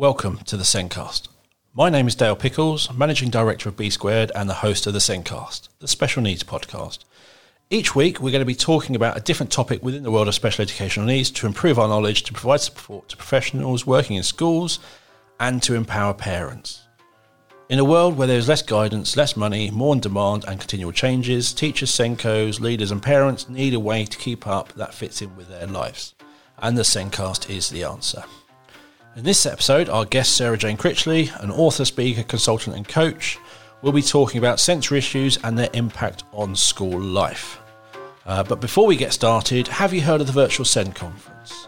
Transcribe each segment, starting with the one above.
Welcome to the Sencast. My name is Dale Pickles, Managing Director of B Squared and the host of the Sencast, the special needs podcast. Each week, we're going to be talking about a different topic within the world of special educational needs to improve our knowledge, to provide support to professionals working in schools, and to empower parents. In a world where there's less guidance, less money, more demand, and continual changes, teachers, SENCOs, leaders, and parents need a way to keep up that fits in with their lives. And the Sencast is the answer. In this episode, our guest Sarah Jane Critchley, an author, speaker, consultant, and coach, will be talking about sensory issues and their impact on school life. Uh, but before we get started, have you heard of the Virtual SEND Conference?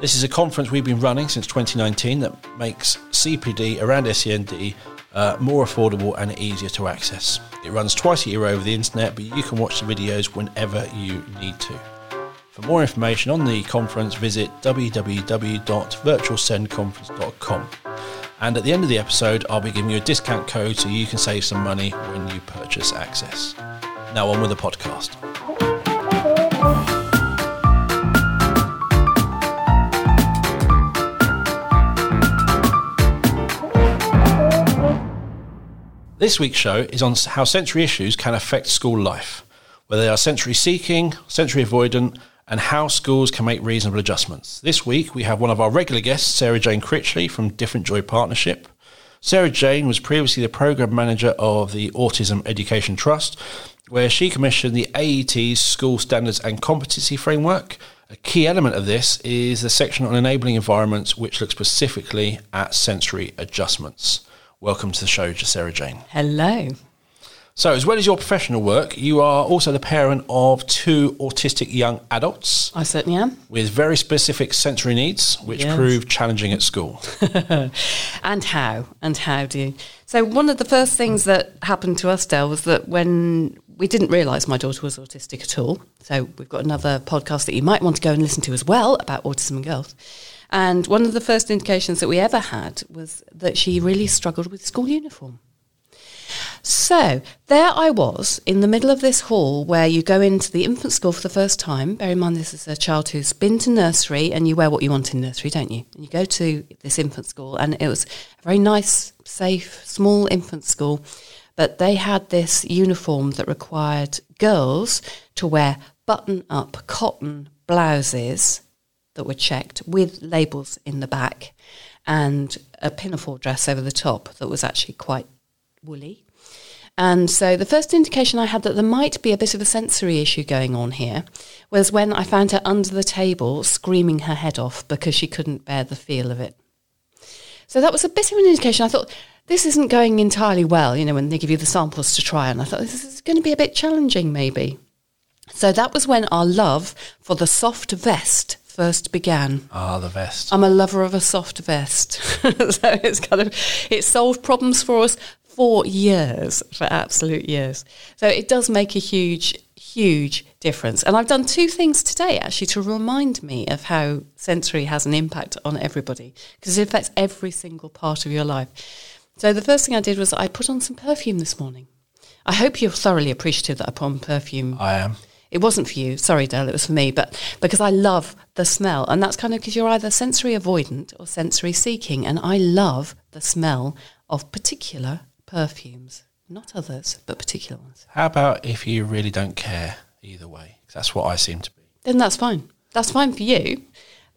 This is a conference we've been running since 2019 that makes CPD around SEND uh, more affordable and easier to access. It runs twice a year over the internet, but you can watch the videos whenever you need to. For more information on the conference, visit www.virtualsendconference.com. And at the end of the episode, I'll be giving you a discount code so you can save some money when you purchase access. Now, on with the podcast. This week's show is on how sensory issues can affect school life, whether they are sensory seeking, sensory avoidant, and how schools can make reasonable adjustments. This week, we have one of our regular guests, Sarah Jane Critchley from Different Joy Partnership. Sarah Jane was previously the program manager of the Autism Education Trust, where she commissioned the AET's School Standards and Competency Framework. A key element of this is the section on enabling environments, which looks specifically at sensory adjustments. Welcome to the show, Sarah Jane. Hello. So, as well as your professional work, you are also the parent of two autistic young adults. I certainly am. With very specific sensory needs, which yes. prove challenging at school. and how? And how do you? So, one of the first things that happened to us, Dale, was that when we didn't realise my daughter was autistic at all. So, we've got another podcast that you might want to go and listen to as well about autism and girls. And one of the first indications that we ever had was that she really struggled with school uniform. So there I was in the middle of this hall where you go into the infant school for the first time. Bear in mind, this is a child who's been to nursery, and you wear what you want in nursery, don't you? And you go to this infant school, and it was a very nice, safe, small infant school. But they had this uniform that required girls to wear button up cotton blouses that were checked with labels in the back and a pinafore dress over the top that was actually quite woolly and so the first indication I had that there might be a bit of a sensory issue going on here was when I found her under the table screaming her head off because she couldn't bear the feel of it. So that was a bit of an indication. I thought, this isn't going entirely well, you know, when they give you the samples to try. And I thought, this is going to be a bit challenging, maybe. So that was when our love for the soft vest first began. Ah, the vest. I'm a lover of a soft vest. so it's kind of, it solved problems for us for years, for absolute years. So it does make a huge, huge difference. And I've done two things today actually to remind me of how sensory has an impact on everybody because it affects every single part of your life. So the first thing I did was I put on some perfume this morning. I hope you're thoroughly appreciative that I put on perfume. I am. It wasn't for you, sorry, Dale, it was for me, but because I love the smell. And that's kind of because you're either sensory avoidant or sensory seeking. And I love the smell of particular perfumes, not others, but particular ones. How about if you really don't care either way? That's what I seem to be. Then that's fine. That's fine for you.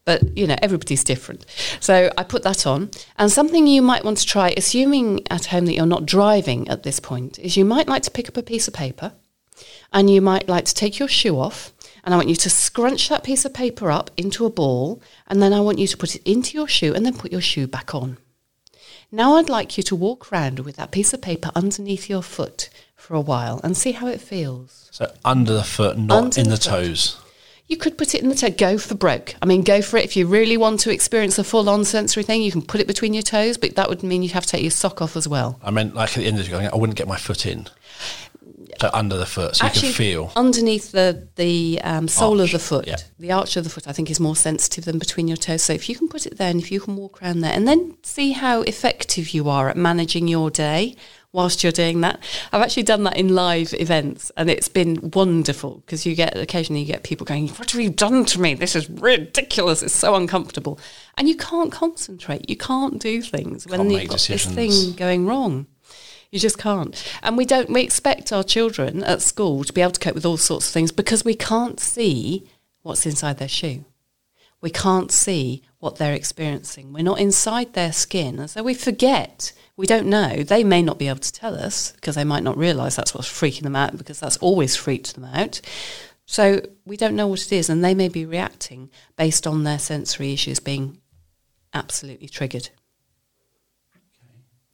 But, you know, everybody's different. So I put that on. And something you might want to try, assuming at home that you're not driving at this point, is you might like to pick up a piece of paper and you might like to take your shoe off. And I want you to scrunch that piece of paper up into a ball. And then I want you to put it into your shoe and then put your shoe back on. Now I'd like you to walk around with that piece of paper underneath your foot for a while and see how it feels. So under the foot, not under in the, the toes. You could put it in the toe. Go for broke. I mean, go for it. If you really want to experience a full-on sensory thing, you can put it between your toes, but that would mean you'd have to take your sock off as well. I meant, like at the end of the day, I wouldn't get my foot in. So under the foot, so Actually, you can feel underneath the the um, sole arch. of the foot. Yeah. The arch of the foot, I think, is more sensitive than between your toes. So if you can put it there, and if you can walk around there, and then see how effective you are at managing your day whilst you're doing that. I've actually done that in live events and it's been wonderful because you get occasionally you get people going, What have you done to me? This is ridiculous. It's so uncomfortable. And you can't concentrate. You can't do things when Can't you've got decisions. this thing going wrong. You just can't. And we don't we expect our children at school to be able to cope with all sorts of things because we can't see what's inside their shoe. We can't see what they're experiencing. We're not inside their skin. And so we forget. We don't know. They may not be able to tell us because they might not realise that's what's freaking them out because that's always freaked them out. So we don't know what it is and they may be reacting based on their sensory issues being absolutely triggered.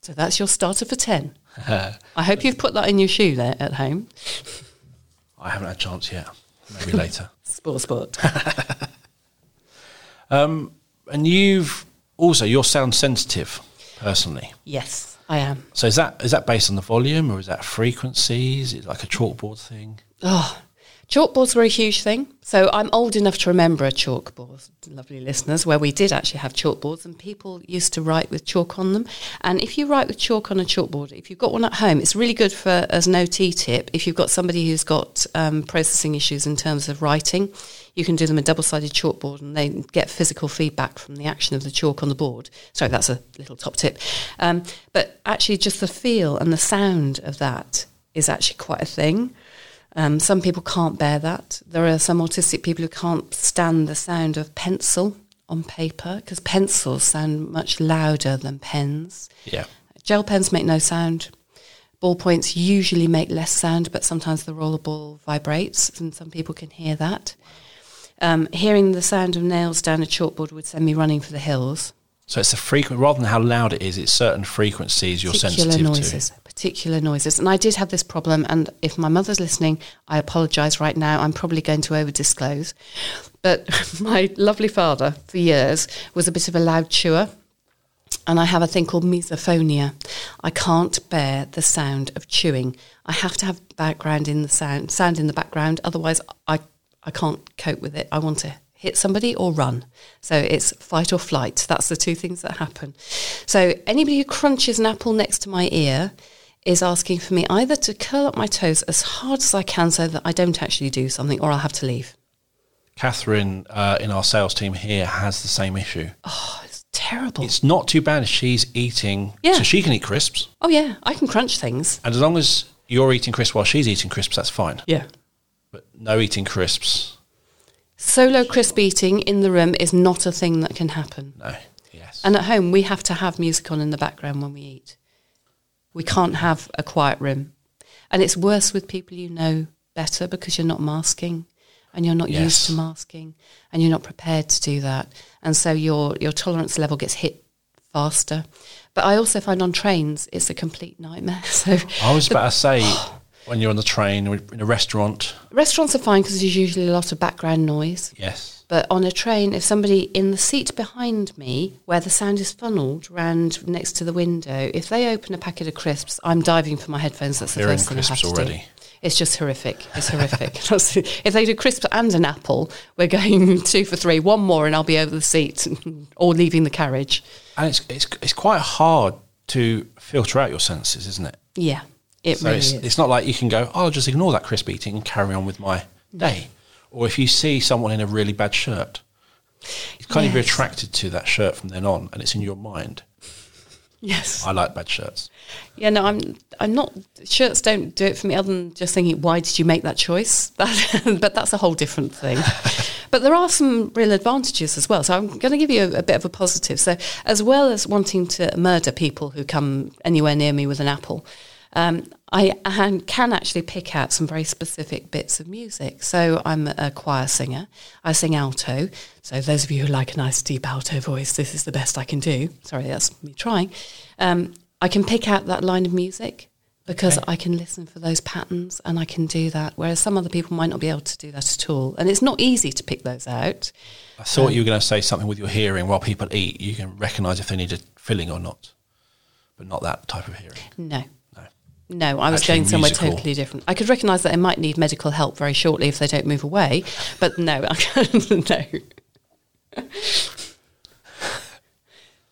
So that's your starter for 10. I hope you've put that in your shoe there at home. I haven't had a chance yet. Maybe later. Sport, sport. um, And you've also you're sound sensitive personally. yes, I am. So is that is that based on the volume or is that frequencies? Is it like a chalkboard thing? Oh, chalkboards were a huge thing. So I'm old enough to remember a chalkboard, lovely listeners, where we did actually have chalkboards and people used to write with chalk on them. And if you write with chalk on a chalkboard, if you've got one at home, it's really good for as an OT tip. If you've got somebody who's got um, processing issues in terms of writing, you can do them a double-sided chalkboard and they get physical feedback from the action of the chalk on the board. Sorry, that's a little top tip. Um, but actually just the feel and the sound of that is actually quite a thing. Um, some people can't bear that. There are some autistic people who can't stand the sound of pencil on paper because pencils sound much louder than pens. Yeah. Gel pens make no sound. Ballpoints usually make less sound, but sometimes the roller ball vibrates, and some people can hear that. Um, hearing the sound of nails down a chalkboard would send me running for the hills. So it's a frequent rather than how loud it is, it's certain frequencies you're particular sensitive noises, particular noises. And I did have this problem, and if my mother's listening, I apologise right now. I'm probably going to over disclose. But my lovely father, for years, was a bit of a loud chewer. And I have a thing called misophonia. I can't bear the sound of chewing. I have to have background in the sound, sound in the background. Otherwise, I, I can't cope with it. I want to hit somebody or run. So it's fight or flight. That's the two things that happen. So anybody who crunches an apple next to my ear is asking for me either to curl up my toes as hard as I can so that I don't actually do something or I'll have to leave. Catherine uh, in our sales team here has the same issue. Oh, it's terrible. It's not too bad if she's eating, Yeah. so she can eat crisps, oh, yeah, I can crunch things. and as long as you're eating crisps while she's eating crisps, that's fine. Yeah. But no eating crisps, Solo crisp eating in the room is not a thing that can happen. no. Yes. And at home, we have to have music on in the background when we eat. We can't have a quiet room. And it's worse with people you know better because you're not masking and you're not Yes. used to masking and you're not prepared to do that. And so your, your tolerance level gets hit faster. But I also find on trains, it's a complete nightmare. So I was about to say, oh. When you're on the train or in a restaurant, restaurants are fine because there's usually a lot of background noise. yes. But on a train, if somebody in the seat behind me, where the sound is funneled round next to the window, if they open a packet of crisps, I'm diving for my headphones. That's the Hearing first thing I have crisps to already. do. It's just horrific. It's horrific. If they do crisps and an apple, we're going two for three. One more, and I'll be over the seat or leaving the carriage. And it's, it's, it's quite hard to filter out your senses, isn't it? Yeah, it So really it's, it's not like you can go, oh, I'll just ignore that crisp eating and carry on with my day. Or if you see someone in a really bad shirt, you kind of be attracted to that shirt from then on, and it's in your mind. Yes. I like bad shirts. Yeah, no, I'm. I'm not. Shirts don't do it for me. Other than just thinking, why did you make that choice? That, but that's a whole different thing. but there are some real advantages as well. So I'm going to give you a, a bit of a positive. So as well as wanting to murder people who come anywhere near me with an apple, um, I, can actually pick out some very specific bits of music. So I'm a choir singer. I sing alto. So those of you who like a nice deep alto voice, this is the best I can do. Sorry, that's me trying. Um, I can pick out that line of music because I can listen for those patterns and I can do that. Whereas some other people might not be able to do that at all. And it's not easy to pick those out. I thought you were going to say something with your hearing while people eat. You can recognise if they need a filling or not, but not that type of hearing. No. No. I was Actually going somewhere musical. totally different. I could recognise that they might need medical help very shortly if they don't move away, but no, no.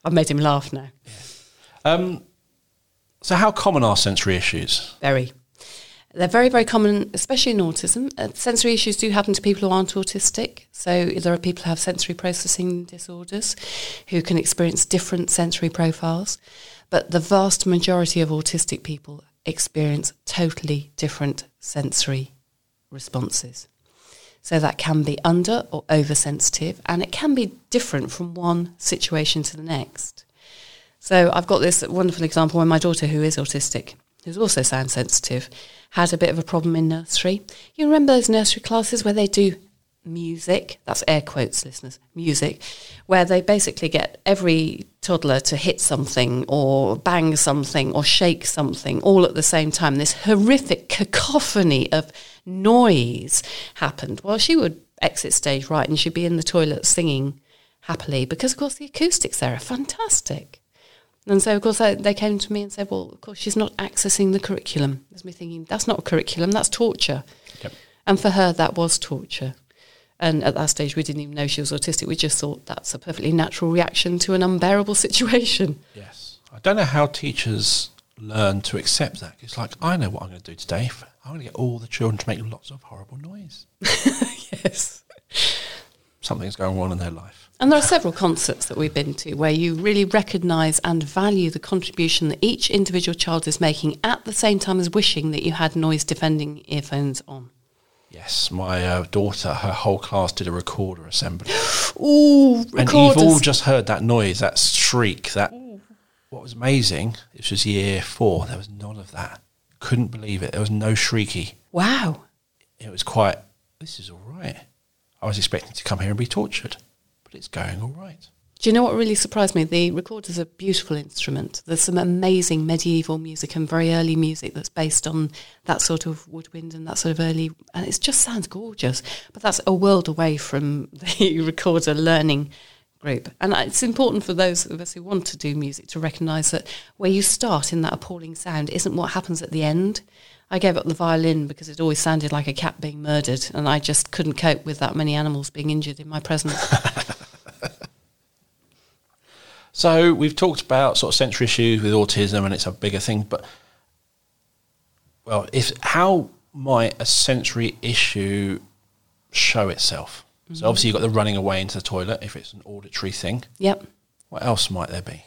I've made him laugh now. Um, So, how common are sensory issues? Very. They're very, very common, especially in autism. Uh, sensory issues do happen to people who aren't autistic. So there are people who have sensory processing disorders who can experience different sensory profiles. But the vast majority of autistic people experience totally different sensory responses. So that can be under or oversensitive, and it can be different from one situation to the next. So I've got this wonderful example when my daughter, who is autistic, who's also sound sensitive, had a bit of a problem in nursery. You remember those nursery classes where they do music, that's air quotes, listeners, music, where they basically get every toddler to hit something or bang something or shake something all at the same time. This horrific cacophony of noise happened. Well, she would exit stage right and she'd be in the toilet singing happily because, of course, the acoustics there are fantastic. And so, of course, I, they came to me and said, well, of course, she's not accessing the curriculum. There's me thinking, that's not a curriculum, that's torture. Yep. And for her, that was torture. And at that stage, we didn't even know she was autistic. We just thought that's a perfectly natural reaction to an unbearable situation. Yes. I don't know how teachers learn to accept that. It's like, I know what I'm going to do today. I'm going to get all the children to make lots of horrible noise. yes. Something's going on in their life. And there are several concerts that we've been to where you really recognise and value the contribution that each individual child is making at the same time as wishing that you had noise defending earphones on. Yes, my uh, daughter, her whole class did a recorder assembly. Ooh, And you've all just heard that noise, that shriek, that. What was amazing, this was year four, there was none of that. Couldn't believe it. There was no shrieky. wow. It was quite, this is all right. I was expecting to come here and be tortured, but it's going all right. Do you know what really surprised me? The recorder's a beautiful instrument. There's some amazing medieval music and very early music that's based on that sort of woodwind and that sort of early, and it just sounds gorgeous. But that's a world away from the recorder learning group. And it's important for those of us who want to do music to recognise that where you start in that appalling sound isn't what happens at the end. I gave up the violin because it always sounded like a cat being murdered, and I just couldn't cope with that many animals being injured in my presence. So we've talked about sort of sensory issues with autism, and it's a bigger thing. But well, if how might a sensory issue show itself? So obviously you've got the running away into the toilet if it's an auditory thing. yep. What else might there be?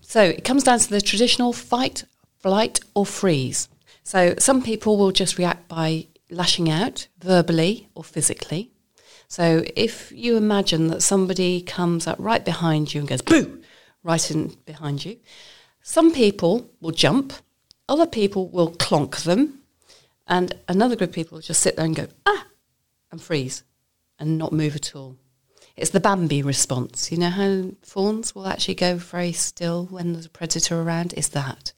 So it comes down to the traditional fight, flight, or freeze. So some people will just react by lashing out verbally or physically. So if you imagine that somebody comes up right behind you and goes boo right in behind you, some people will jump, other people will clonk them, and another group of people will just sit there and go ah and freeze and not move at all. It's the Bambi response. You know how fawns will actually go very still when there's a predator around? Is that.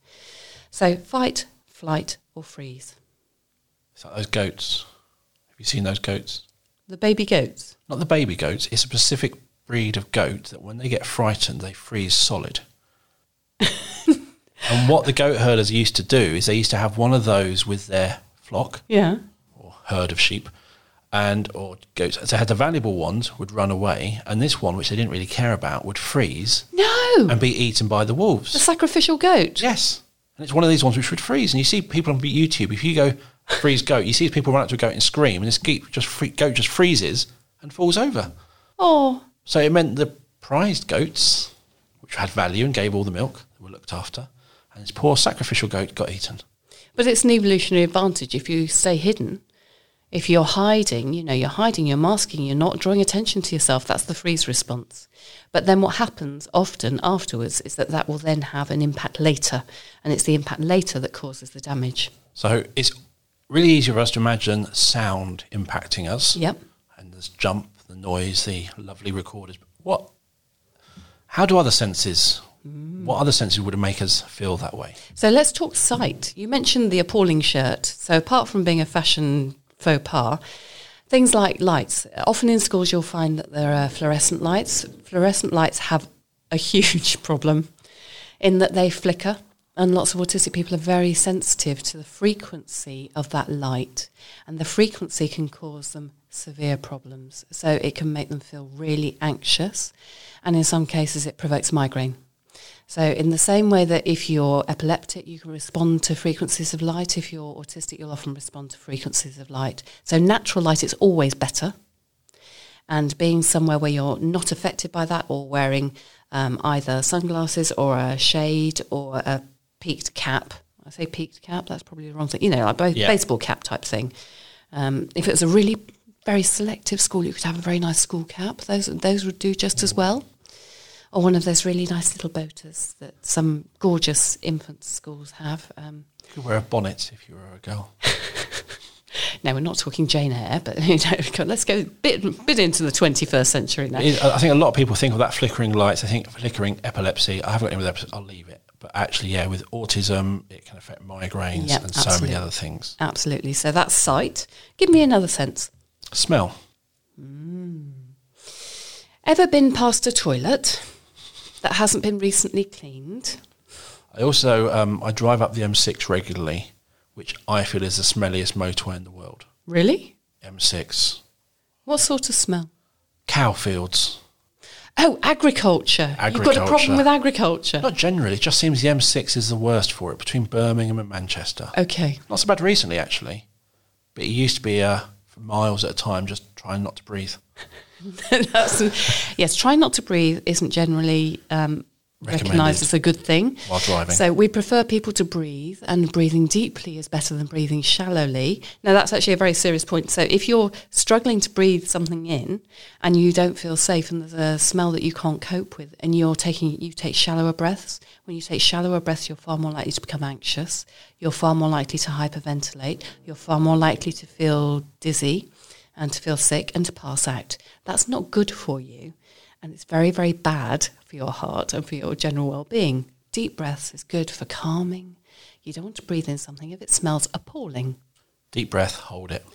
So fight, flight, or freeze. It's like those goats. Have you seen those goats? The baby goats. Not the baby goats. It's a specific breed of goat that when they get frightened, they freeze solid. and what the goat herders used to do is they used to have one of those with their flock Yeah. or herd of sheep and or goats. So they had the valuable ones would run away, and this one, which they didn't really care about, would freeze No! and be eaten by the wolves. the sacrificial goat. Yes, and it's one of these ones which would freeze. And you see people on YouTube. If you go freeze goat, you see people run up to a goat and scream, and this goat just goat just freezes and falls over. Oh, So it meant the prized goats, which had value and gave all the milk, were looked after, and this poor sacrificial goat got eaten. but it's an evolutionary advantage if you stay hidden. If you're hiding, you know, you're hiding, you're masking, you're not drawing attention to yourself. That's the freeze response. But then what happens often afterwards is that that will then have an impact later. And it's the impact later that causes the damage. So it's really easy for us to imagine sound impacting us. Yep. And there's jump, the noise, the lovely recorders. What? How do other senses? What other senses would make us feel that way? So let's talk sight. You mentioned the appalling shirt. So apart from being a fashion faux pas, things like lights. Often in schools you'll find that there are fluorescent lights. Fluorescent lights have a huge problem in that they flicker and lots of autistic people are very sensitive to the frequency of that light and the frequency can cause them severe problems. So it can make them feel really anxious and in some cases it provokes migraine. So, in the same way that if you're epileptic, you can respond to frequencies of light, if you're autistic, you'll often respond to frequencies of light. So, natural light is always better. And being somewhere where you're not affected by that or wearing um, either sunglasses or a shade or a peaked cap. I say peaked cap, that's probably the wrong thing. You know, like a Yeah. baseball cap type thing. Um, if it was a really very selective school, you could have a very nice school cap. Those those would do just as well. Or one of those really nice little boaters that some gorgeous infant schools have. Um, You could wear a bonnet if you were a girl. no, we're not talking Jane Eyre, but you know, let's go a bit bit into the 21st century now. I think a lot of people think of that flickering lights. I think flickering epilepsy. I haven't got any with epilepsy. I'll leave it. But actually, yeah, with autism, it can affect migraines Yeah, and so many other things. Absolutely. So that's sight. Give me another sense. Smell. Ever been past a toilet that hasn't been recently cleaned? I also um, I drive up the M6 regularly, which I feel is the smelliest motorway in the world. Really? M6. What sort of smell? Cow fields. Oh, agriculture. agriculture. You've got a problem with agriculture. Not generally. It just seems the M6 is the worst for it between Birmingham and Manchester. Okay. Not so bad recently, actually. But it used to be for miles at a time, just trying not to breathe. Yes, trying not to breathe isn't generally um, Recognised as a good thing. While driving. So we prefer people to breathe, and breathing deeply is better than breathing shallowly. Now, that's actually a very serious point. So if you're struggling to breathe something in and you don't feel safe and there's a smell that you can't cope with, and you're taking, you take shallower breaths, when you take shallower breaths, you're far more likely to become anxious. You're far more likely to hyperventilate. You're far more likely to feel dizzy and to feel sick and to pass out. That's not good for you. And it's very, very bad for your heart and for your general well being. Deep breaths is good for calming. You don't want to breathe in something if it smells appalling. Deep breath, hold it.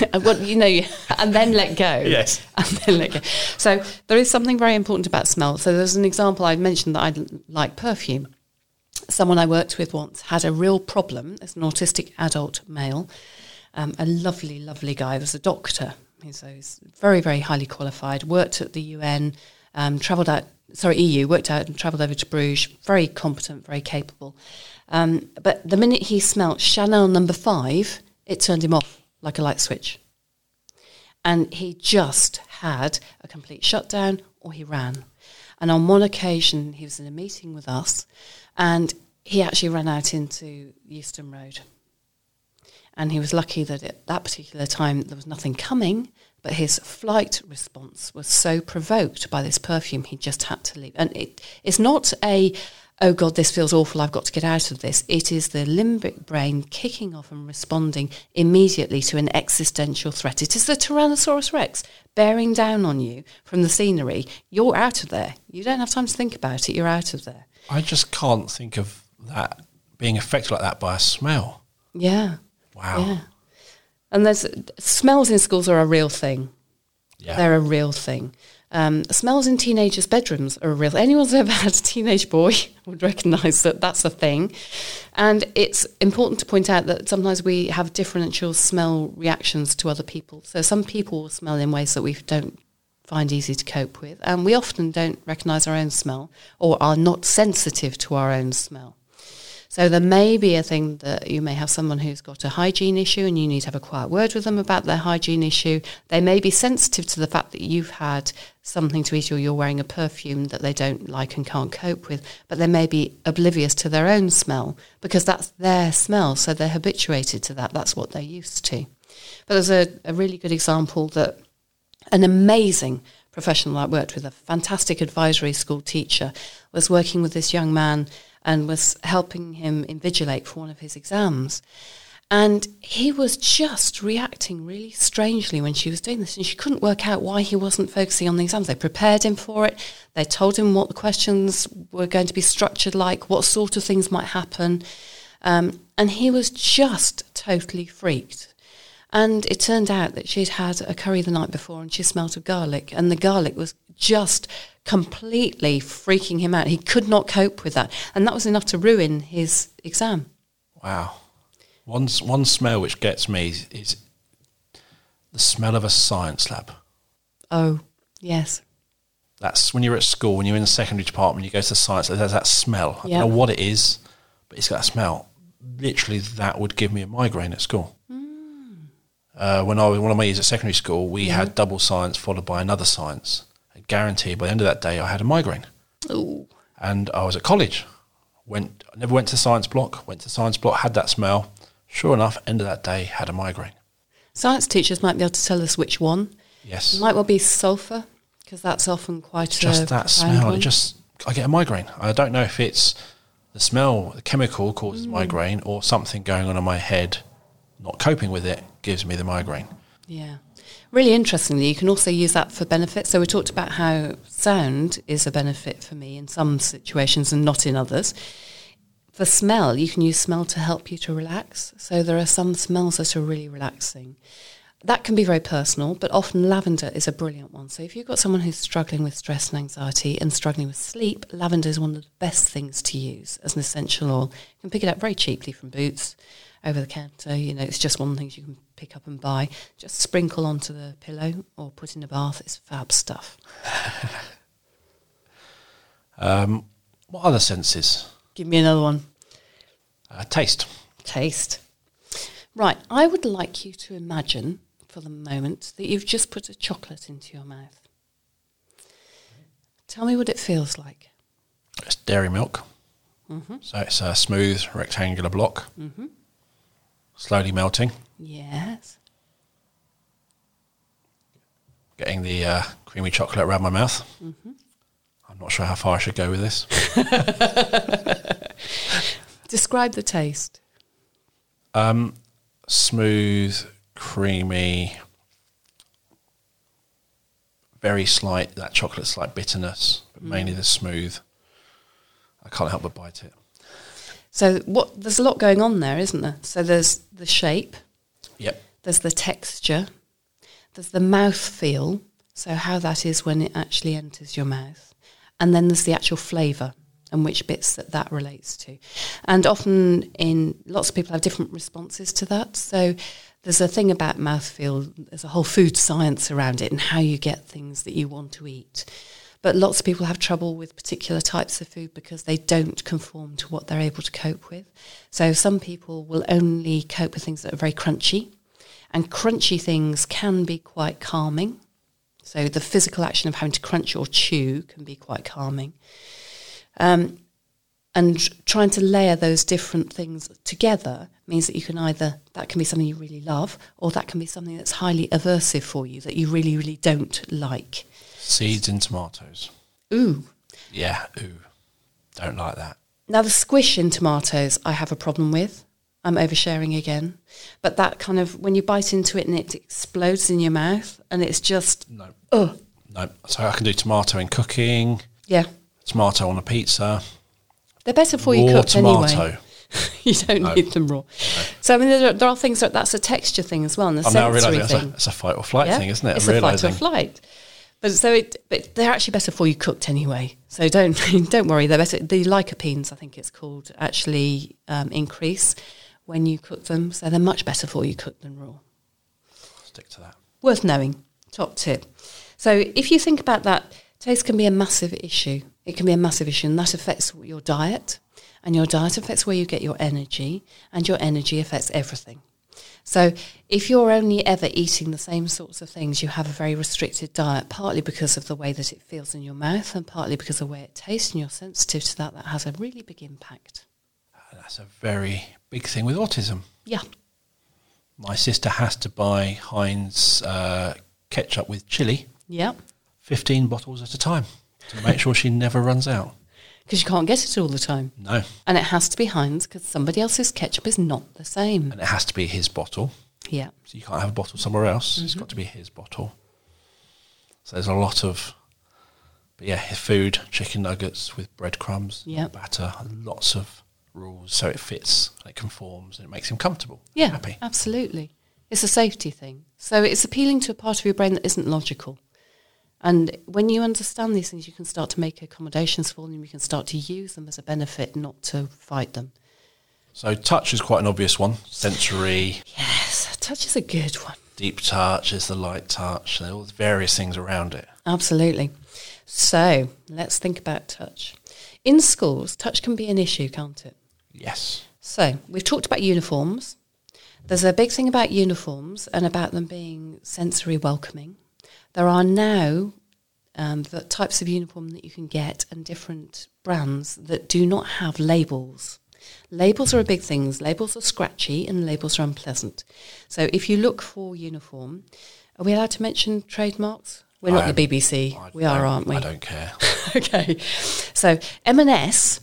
and you know, and then let go. Yes. and then let go. So there is something very important about smell. So there's an example I mentioned that I like perfume. Someone I worked with once had a real problem as an autistic adult male. Um, a lovely, lovely guy. Was a doctor. He's, he's very, very highly qualified. Worked at the UN. Um, travelled out. Sorry, EU. Worked out and travelled over to Bruges. Very competent. Very capable. Um, but the minute he smelt Chanel number five, it turned him off like a light switch and he just had a complete shutdown or he ran. And on one occasion, he was in a meeting with us and he actually ran out into Euston Road. And he was lucky that at that particular time there was nothing coming, but his flight response was so provoked by this perfume, he just had to leave. And it, it's not a, oh God, this feels awful, I've got to get out of this. It is the limbic brain kicking off and responding immediately to an existential threat. It is the Tyrannosaurus Rex bearing down on you from the scenery. You're out of there. You don't have time to think about it, you're out of there. I just can't think of that being affected like that by a smell. Yeah. Wow. Yeah. And there's smells in schools are a real thing. Yeah. They're a real thing. Um, smells in teenagers' bedrooms are a real. Thing. Anyone's ever had a teenage boy would recognise that that's a thing, and it's important to point out that sometimes we have differential smell reactions to other people. So some people will smell in ways that we don't find easy to cope with, and we often don't recognise our own smell or are not sensitive to our own smell. So there may be a thing that you may have someone who's got a hygiene issue and you need to have a quiet word with them about their hygiene issue. They may be sensitive to the fact that you've had something to eat or you're wearing a perfume that they don't like and can't cope with, but they may be oblivious to their own smell because that's their smell. So they're habituated to that. That's what they're used to. But there's a, a really good example that an amazing professional I worked with, a fantastic advisory school teacher, was working with this young man and was helping him invigilate for one of his exams. And he was just reacting really strangely when she was doing this, and she couldn't work out why he wasn't focusing on the exams. They prepared him for it, they told him what the questions were going to be structured like, what sort of things might happen. Um, and he was just totally freaked. And it turned out that she'd had a curry the night before and she smelt of garlic, and the garlic was just completely freaking him out. He could not cope with that, and that was enough to ruin his exam. Wow. One, one smell which gets me is, is the smell of a science lab. Oh, yes. That's when you're at school, when you're in the secondary department, you go to the science, lab, there's that smell. I don't know what it is, but it's got a smell. Literally, that would give me a migraine at school. Uh, when I was one of my years at secondary school, we had double science followed by another science. I guarantee by the end of that day, I had a migraine. Ooh. And I was at college. Went, I never went to science block. Went to science block, had that smell. Sure enough, end of that day, had a migraine. Science teachers might be able to tell us which one. Yes, It might well be sulphur, because that's often quite a just that smell. one. It just, I get a migraine. I don't know if it's the smell, the chemical causes migraine, or something going on in my head, not coping with it, gives me the migraine. Yeah. Really interestingly, you can also use that for benefit. So we talked about how sound is a benefit for me in some situations and not in others. For smell, you can use smell to help you to relax. So there are some smells that are really relaxing. That can be very personal, but often lavender is a brilliant one. So if you've got someone who's struggling with stress and anxiety and struggling with sleep, lavender is one of the best things to use as an essential oil. You can pick it up very cheaply from Boots over the counter. You know, it's just one of the things you can pick up and buy. Just sprinkle onto the pillow or put in a bath. It's fab stuff. Um, what other senses? Give me another one. Uh, taste. Taste. Right, I would like you to imagine for the moment that you've just put a chocolate into your mouth. Tell me what it feels like. It's dairy milk. Mm-hmm. So it's a smooth rectangular block, slowly melting, Yes. getting the uh, creamy chocolate around my mouth. Mm-hmm. I'm not sure how far I should go with this. Describe the taste. Um, smooth, creamy, very slight, that chocolate slight bitterness, but mainly the smooth. I can't help but bite it. So what there's a lot going on there, isn't there? So there's the shape, Yep. there's the texture, there's the mouth feel, so how that is when it actually enters your mouth, and then there's the actual flavour and which bits that that relates to. And often in lots of people have different responses to that. So there's a thing about mouthfeel, there's a whole food science around it and how you get things that you want to eat. But lots of people have trouble with particular types of food because they don't conform to what they're able to cope with. So some people will only cope with things that are very crunchy, and crunchy things can be quite calming. So the physical action of having to crunch or chew can be quite calming. Um, and trying to layer those different things together means that you can either that can be something you really love or that can be something that's highly aversive for you that you really really don't like Seeds in tomatoes. ooh Yeah, ooh. Don't like that. now the squish in tomatoes i have a problem with i'm oversharing again but that kind of when you bite into it and it explodes in your mouth and it's just No. oh No. So I can do tomato in cooking, yeah tomato on a pizza, they're better for you cooked tomato. anyway you don't need them raw so i mean there are, there are things that that's a texture thing as well and a I'm now sensory that's a, thing that's a fight or flight thing, isn't it? It's I'm a fight or flight. But so it, but they're actually better for you cooked anyway. So don't don't worry. They're better. The lycopenes, I think it's called, actually um, increase when you cook them. So they're much better for you cooked than raw. Stick to that. Worth knowing. Top tip. So if you think about that, taste can be a massive issue. It can be a massive issue, and that affects your diet, and your diet affects where you get your energy, and your energy affects everything. So if you're only ever eating the same sorts of things, you have a very restricted diet, partly because of the way that it feels in your mouth, and partly because of the way it tastes, and you're sensitive to that. That has a really big impact. And that's a very big thing with autism. Yeah. My sister has to buy Heinz uh, ketchup with chili, Yeah. 15 bottles at a time, to make sure she never runs out. Because you can't get it all the time. No. And it has to be Heinz because somebody else's ketchup is not the same. And it has to be his bottle. Yeah. So you can't have a bottle somewhere else. Mm-hmm. It's got to be his bottle. So there's a lot of, but yeah, food, chicken nuggets with breadcrumbs, Yep. batter, lots of rules so it fits and it conforms and it makes him comfortable, Yeah, happy. absolutely. It's a safety thing. So it's appealing to a part of your brain that isn't logical. And when you understand these things, you can start to make accommodations for them. You can start to use them as a benefit, not to fight them. So touch is quite an obvious one. Sensory, Yes, touch is a good one. deep touch is the light touch. There are all various things around it. Absolutely. So let's think about touch. In schools, touch can be an issue, can't it? Yes. So we've talked about uniforms. There's a big thing about uniforms and about them being sensory welcoming. There are now um, the types of uniform that you can get and different brands that do not have labels. Labels are a big thing. Labels are scratchy and labels are unpleasant. So if you look for uniform, are we allowed to mention trademarks? We're not I- the BBC. I we are, aren't we? I don't care. okay. So M&S,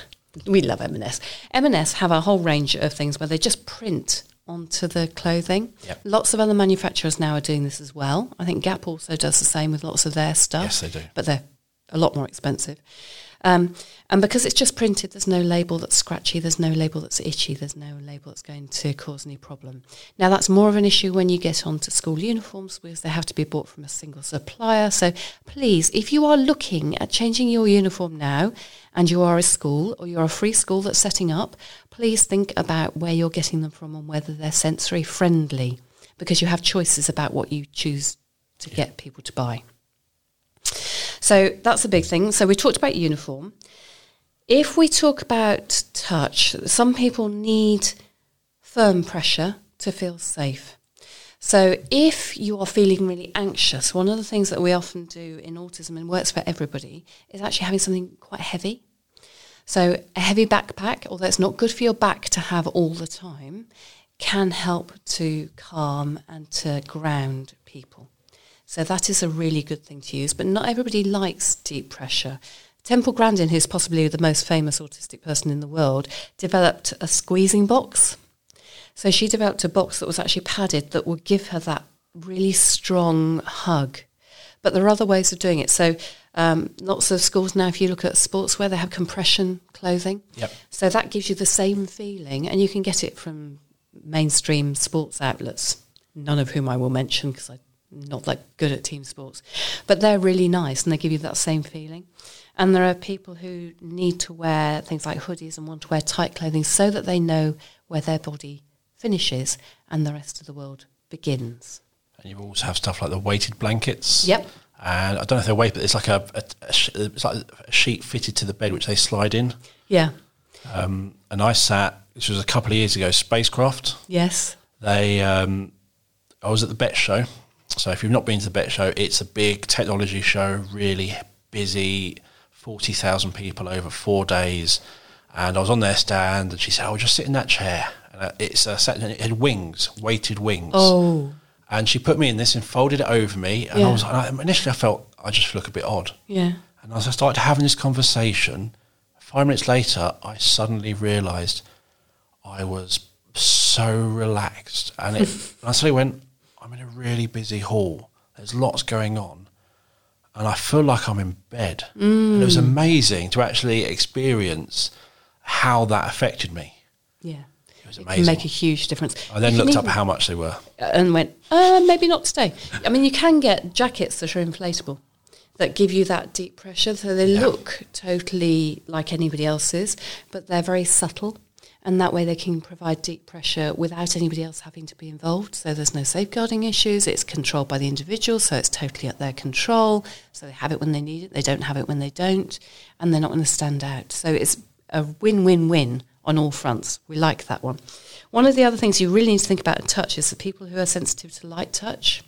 we love M&S. M&S have a whole range of things where they just print onto the clothing. Yep. Lots of other manufacturers now are doing this as well. I think Gap also does the same with lots of their stuff. Yes, they do. But they're a lot more expensive. Um, and because it's just printed, there's no label that's scratchy, there's no label that's itchy, there's no label that's going to cause any problem. Now, that's more of an issue when you get onto school uniforms because they have to be bought from a single supplier. So please, if you are looking at changing your uniform now and you are a school or you're a free school that's setting up, please think about where you're getting them from and whether they're sensory friendly because you have choices about what you choose to get people to buy. So that's a big thing. So we talked about uniform. If we talk about touch, some people need firm pressure to feel safe. So if you are feeling really anxious, one of the things that we often do in autism and works for everybody is actually having something quite heavy. So a heavy backpack, although it's not good for your back to have all the time, can help to calm and to ground people. So that is a really good thing to use, but not everybody likes deep pressure. Temple Grandin, who's possibly the most famous autistic person in the world, developed a squeezing box. So she developed a box that was actually padded that would give her that really strong hug. But there are other ways of doing it. So um, lots of schools now, if you look at sportswear, they have compression clothing. Yep. So that gives you the same feeling, and you can get it from mainstream sports outlets, none of whom I will mention because I'm not that good at team sports. But they're really nice, and they give you that same feeling. And there are people who need to wear things like hoodies and want to wear tight clothing so that they know where their body finishes and the rest of the world begins. And you also have stuff like the weighted blankets. Yep. And I don't know if they're weighted, but it's like a, a, a it's like a sheet fitted to the bed which they slide in. Yeah. Um, and I sat. This was a couple of years ago. Spacekraft. Yes. They. Um, I was at the Bett Show. So if you've not been to the Bett Show, it's a big technology show. Really busy. Forty thousand people over four days. And I was on their stand, and she said, "Oh, just sit in that chair." And uh, it's uh, sat, it had wings, weighted wings. Oh. And she put me in this and folded it over me. And Yeah. I was I, initially I felt I just look a bit odd. Yeah. And as I started having this conversation, five minutes later, I suddenly realised I was so relaxed, and it. and I suddenly went, I'm in a really busy hall. There's lots going on, and I feel like I'm in bed. And it was amazing to actually experience how that affected me. Yeah. It was It amazing. can make a huge difference. I then You looked up how much they were. and went, uh, maybe not today. I mean, you can get jackets that are inflatable that give you that deep pressure. So they Yeah. look totally like anybody else's, but they're very subtle. And that way they can provide deep pressure without anybody else having to be involved. So there's no safeguarding issues. It's controlled by the individual, so it's totally at their control. So they have it when they need it, they don't have it when they don't, and they're not going to stand out. So it's a win win win on all fronts. We like that one. One of the other things you really need to think about in touch is the people who are sensitive to light touch.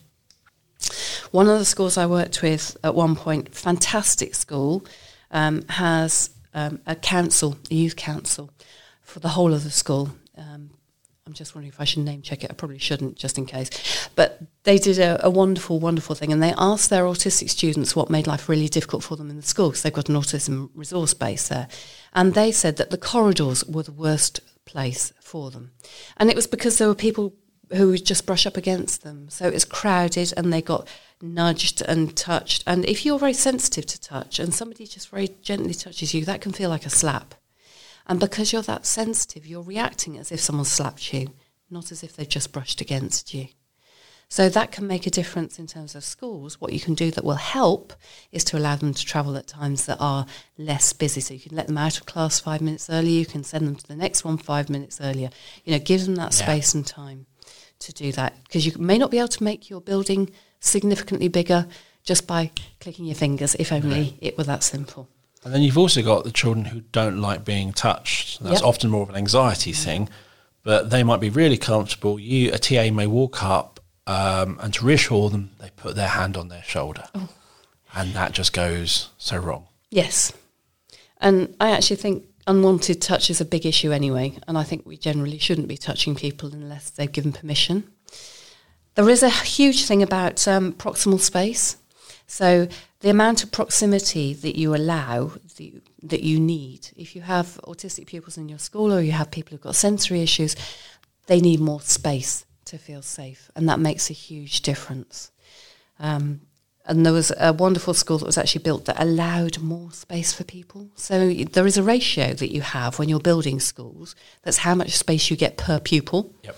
One of the schools I worked with at one point, fantastic school, um, has um, a council, a youth council, for the whole of the school. Um, I'm just wondering if I should name check it. I probably shouldn't, just in case. But they did a, a wonderful, wonderful thing, and they asked their autistic students what made life really difficult for them in the school, because they've got an autism resource base there. And they said that the corridors were the worst place for them. And it was because there were people who would just brush up against them. So it was crowded and they got nudged and touched. And if you're very sensitive to touch and somebody just very gently touches you, that can feel like a slap. And because you're that sensitive, you're reacting as if someone slapped you, not as if they've just brushed against you. So that can make a difference in terms of schools. What you can do that will help is to allow them to travel at times that are less busy. So you can let them out of class five minutes earlier. You can send them to the next one five minutes earlier. You know, give them that Yeah. space and time to do that because you may not be able to make your building significantly bigger just by clicking your fingers, if only it were that simple. And then you've also got the children who don't like being touched. That's Yep. often more of an anxiety thing, but they might be really comfortable. You, a TA, may walk up um, and to reassure them, they put their hand on their shoulder, and that just goes so wrong. Yes. And I actually think unwanted touch is a big issue anyway. And I think we generally shouldn't be touching people unless they've given permission. There is a huge thing about um, proximal space. So the amount of proximity that you allow that you, that you need. If you have autistic pupils in your school or you have people who've got sensory issues, they need more space to feel safe. And that makes a huge difference. Um, and there was a wonderful school that was actually built that allowed more space for people. So there is a ratio that you have when you're building schools. That's how much space you get per pupil. Yep.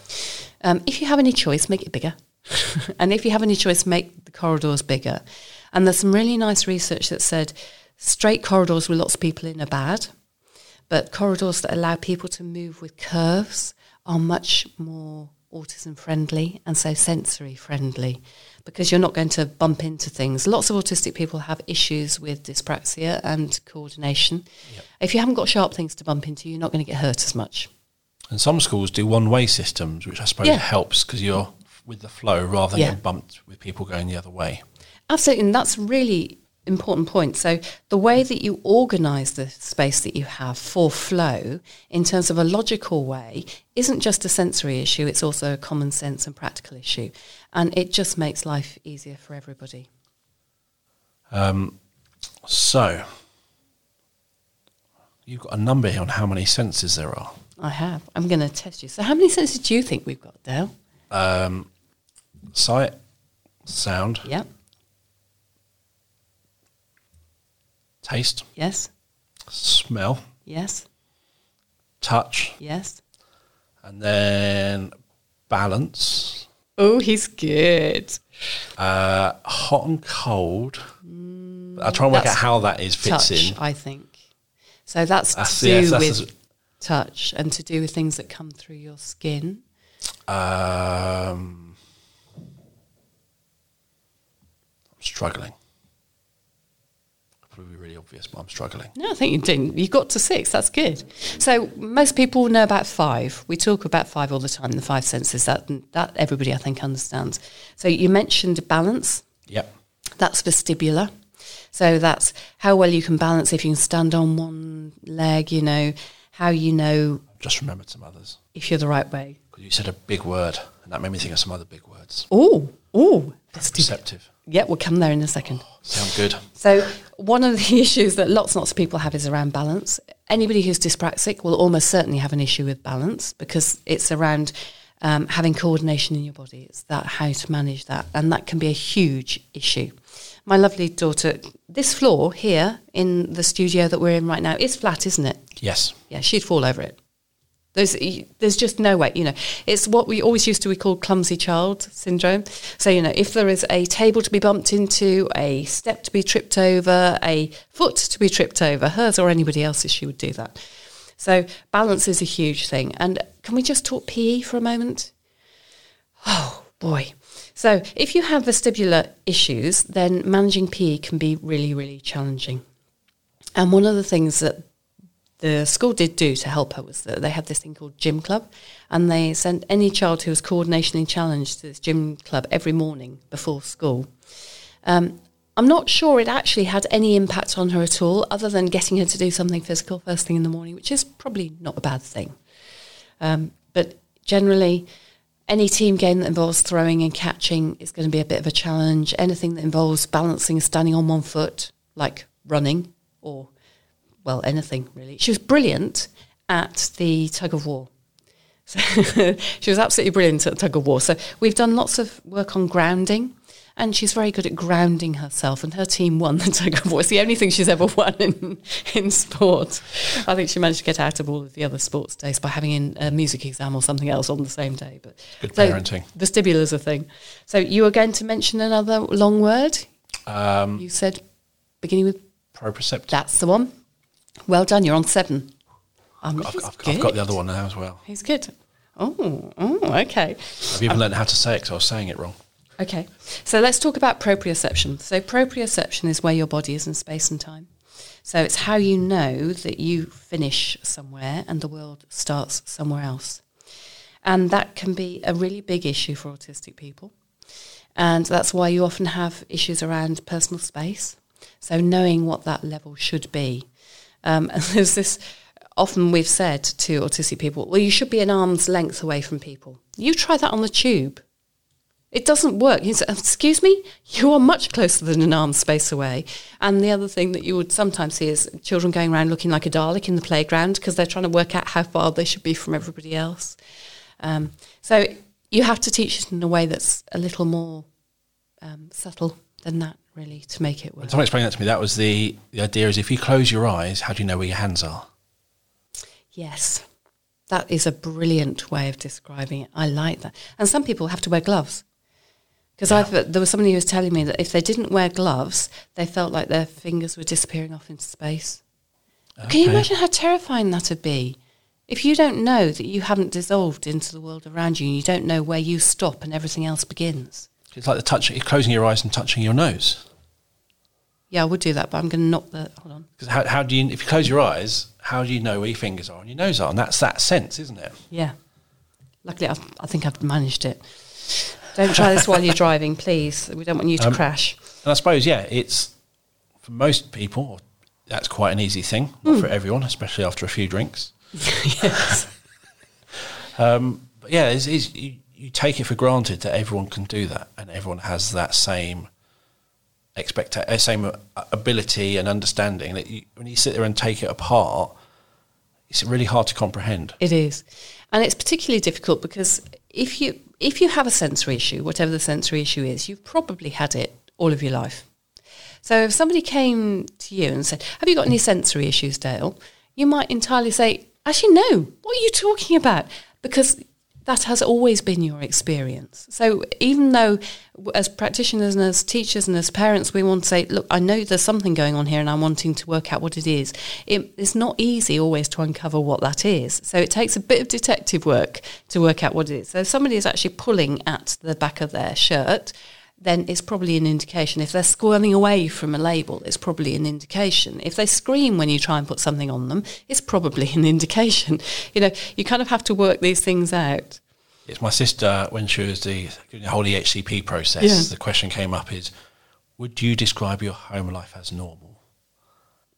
Um, if you have any choice, make it bigger. and if you have any choice, make the corridors bigger. And there's some really nice research that said straight corridors with lots of people in are bad, but corridors that allow people to move with curves are much more autism friendly and so sensory friendly because you're not going to bump into things. Lots of autistic people have issues with dyspraxia and coordination. If you haven't got sharp things to bump into, you're not going to get hurt as much. And some schools do one-way systems, which I suppose Yeah. helps because you're with the flow rather than Yeah. getting bumped with people going the other way. Absolutely, and that's a really important point. So the way that you organise the space that you have for flow in terms of a logical way isn't just a sensory issue, it's also a common sense and practical issue. And it just makes life easier for everybody. So, you've got a number here on how many senses there are. I have. I'm going to test you. So how many senses do you think we've got, Dale? Um, sight, sound, Yeah. Taste, Yes. smell, Yes. touch, Yes. and then balance, Oh, he's good. uh, hot and cold. I'll try and work out how that is fits touch, in. I think. So that's, That's- to yes, do that's with the- touch and to do with things that come through your skin. Um, I'm struggling. Probably really obvious, but I'm struggling. No, I think you didn't. You got to six. That's good. So most people know about five. We talk about five all the time. The five senses that that everybody I think understands. So you mentioned balance. Yep. That's vestibular. So that's how well you can balance if you can stand on one leg. You know how you know Just remembered some others. if you're the right way. Because you said a big word, and that made me think of some other big words. Oh, oh. Perceptive. Yeah, we'll come there in a second. Oh, sound good. So one of the issues that lots and lots of people have is around balance. Anybody who's dyspraxic will almost certainly have an issue with balance because it's around um, having coordination in your body. It's that how to manage that, and that can be a huge issue. My lovely daughter, this floor here in the studio that we're in right now is flat, isn't it? Yes. Yeah, she'd fall over it. There's, there's just no way, you know. It's what we always used to be called clumsy child syndrome. So, you know, if there is a table to be bumped into, a step to be tripped over, a foot to be tripped over, hers or anybody else's, she would do that. So, balance is a huge thing. And can we just talk PE for a moment? Oh, boy. So, if you have vestibular issues, then managing PE can be really, really challenging. And one of the things that the school did do to help her was that they had this thing called gym club and they sent any child who was coordinationally challenged to this gym club every morning before school. Um, i'm not sure it actually had any impact on her at all other than getting her to do something physical first thing in the morning which is probably not a bad thing. Um, but generally any team game that involves throwing and catching is going to be a bit of a challenge. Anything that involves balancing and standing on one foot like running or well, anything really. She was brilliant at the tug of war. So she was absolutely brilliant at tug of war. So we've done lots of work on grounding, and she's very good at grounding herself. And her team won the tug of war. It's the only thing she's ever won in in sport. I think she managed to get out of all of the other sports days by having in a music exam or something else on the same day. But Good so parenting. Vestibular's a thing. So you were going to mention another long word. Um, You said beginning with proprioceptive. that's the one. Well done. You're on seven. Um, I've, he's I've, I've got the other one now as well. He's good. Oh, oh, okay. I've even learned how to say it because I was saying it wrong. Okay, so let's talk about proprioception. So, proprioception is where your body is in space and time. So, it's how you know that you finish somewhere and the world starts somewhere else. And that can be a really big issue for autistic people. And that's why you often have issues around personal space. So, knowing what that level should be. Um, and there's this often we've said to autistic people, well, you should be an arm's length away from people. You try that on the tube. It doesn't work. You say, Excuse me? You are much closer than an arm's space away. And the other thing that you would sometimes see is children going around looking like a Dalek in the playground because they're trying to work out how far they should be from everybody else. Um, so you have to teach it in a way that's a little more um, subtle than that, really, to make it work. Someone explained that to me, that was the, the idea is if you close your eyes, how do you know where your hands are? Yes. That is a brilliant way of describing it. I like that. And some people have to wear gloves. Because Yeah. there was somebody who was telling me that if they didn't wear gloves, they felt like their fingers were disappearing off into space. Can you imagine how terrifying that would be? If you don't know that you haven't dissolved into the world around you, and you don't know where you stop and everything else begins. It's like the touch, you're closing your eyes and touching your nose. Yeah, I would do that, but I'm going to knock the. Hold on. Because how, how do you, if you close your eyes, how do you know where your fingers are and your nose are? And that's that sense, isn't it? Yeah. Luckily, I've, I think I've managed it. Don't try this while you're driving, please. We don't want you to Um, crash. And I suppose, yeah, it's for most people, that's quite an easy thing. Not for everyone, especially after a few drinks. yes. Um, but yeah, it's, it's, you, you take it for granted that everyone can do that and everyone has that same expect uh, same uh, ability and understanding that you, when you sit there and take it apart, it's really hard to comprehend. It is, and it's particularly difficult because if you if you have a sensory issue, whatever the sensory issue is, you've probably had it all of your life. So if somebody came to you and said, "Have you got any sensory issues, Dale?" you might entirely say, "Actually, no. What are you talking about?" Because that has always been your experience. So even though, as practitioners and as teachers and as parents, we want to say, look, I know there's something going on here and I'm wanting to work out what it is, it, it's not easy always to uncover what that is. So it takes a bit of detective work to work out what it is. So somebody is actually pulling at the back of their shirt, then it's probably an indication. If they're squirming away from a label, it's probably an indication. If they scream when you try and put something on them, it's probably an indication. You know, you kind of have to work these things out. It's my sister when she was the, doing the whole EHCP process. Yeah. The question came up is, would you describe your home life as normal?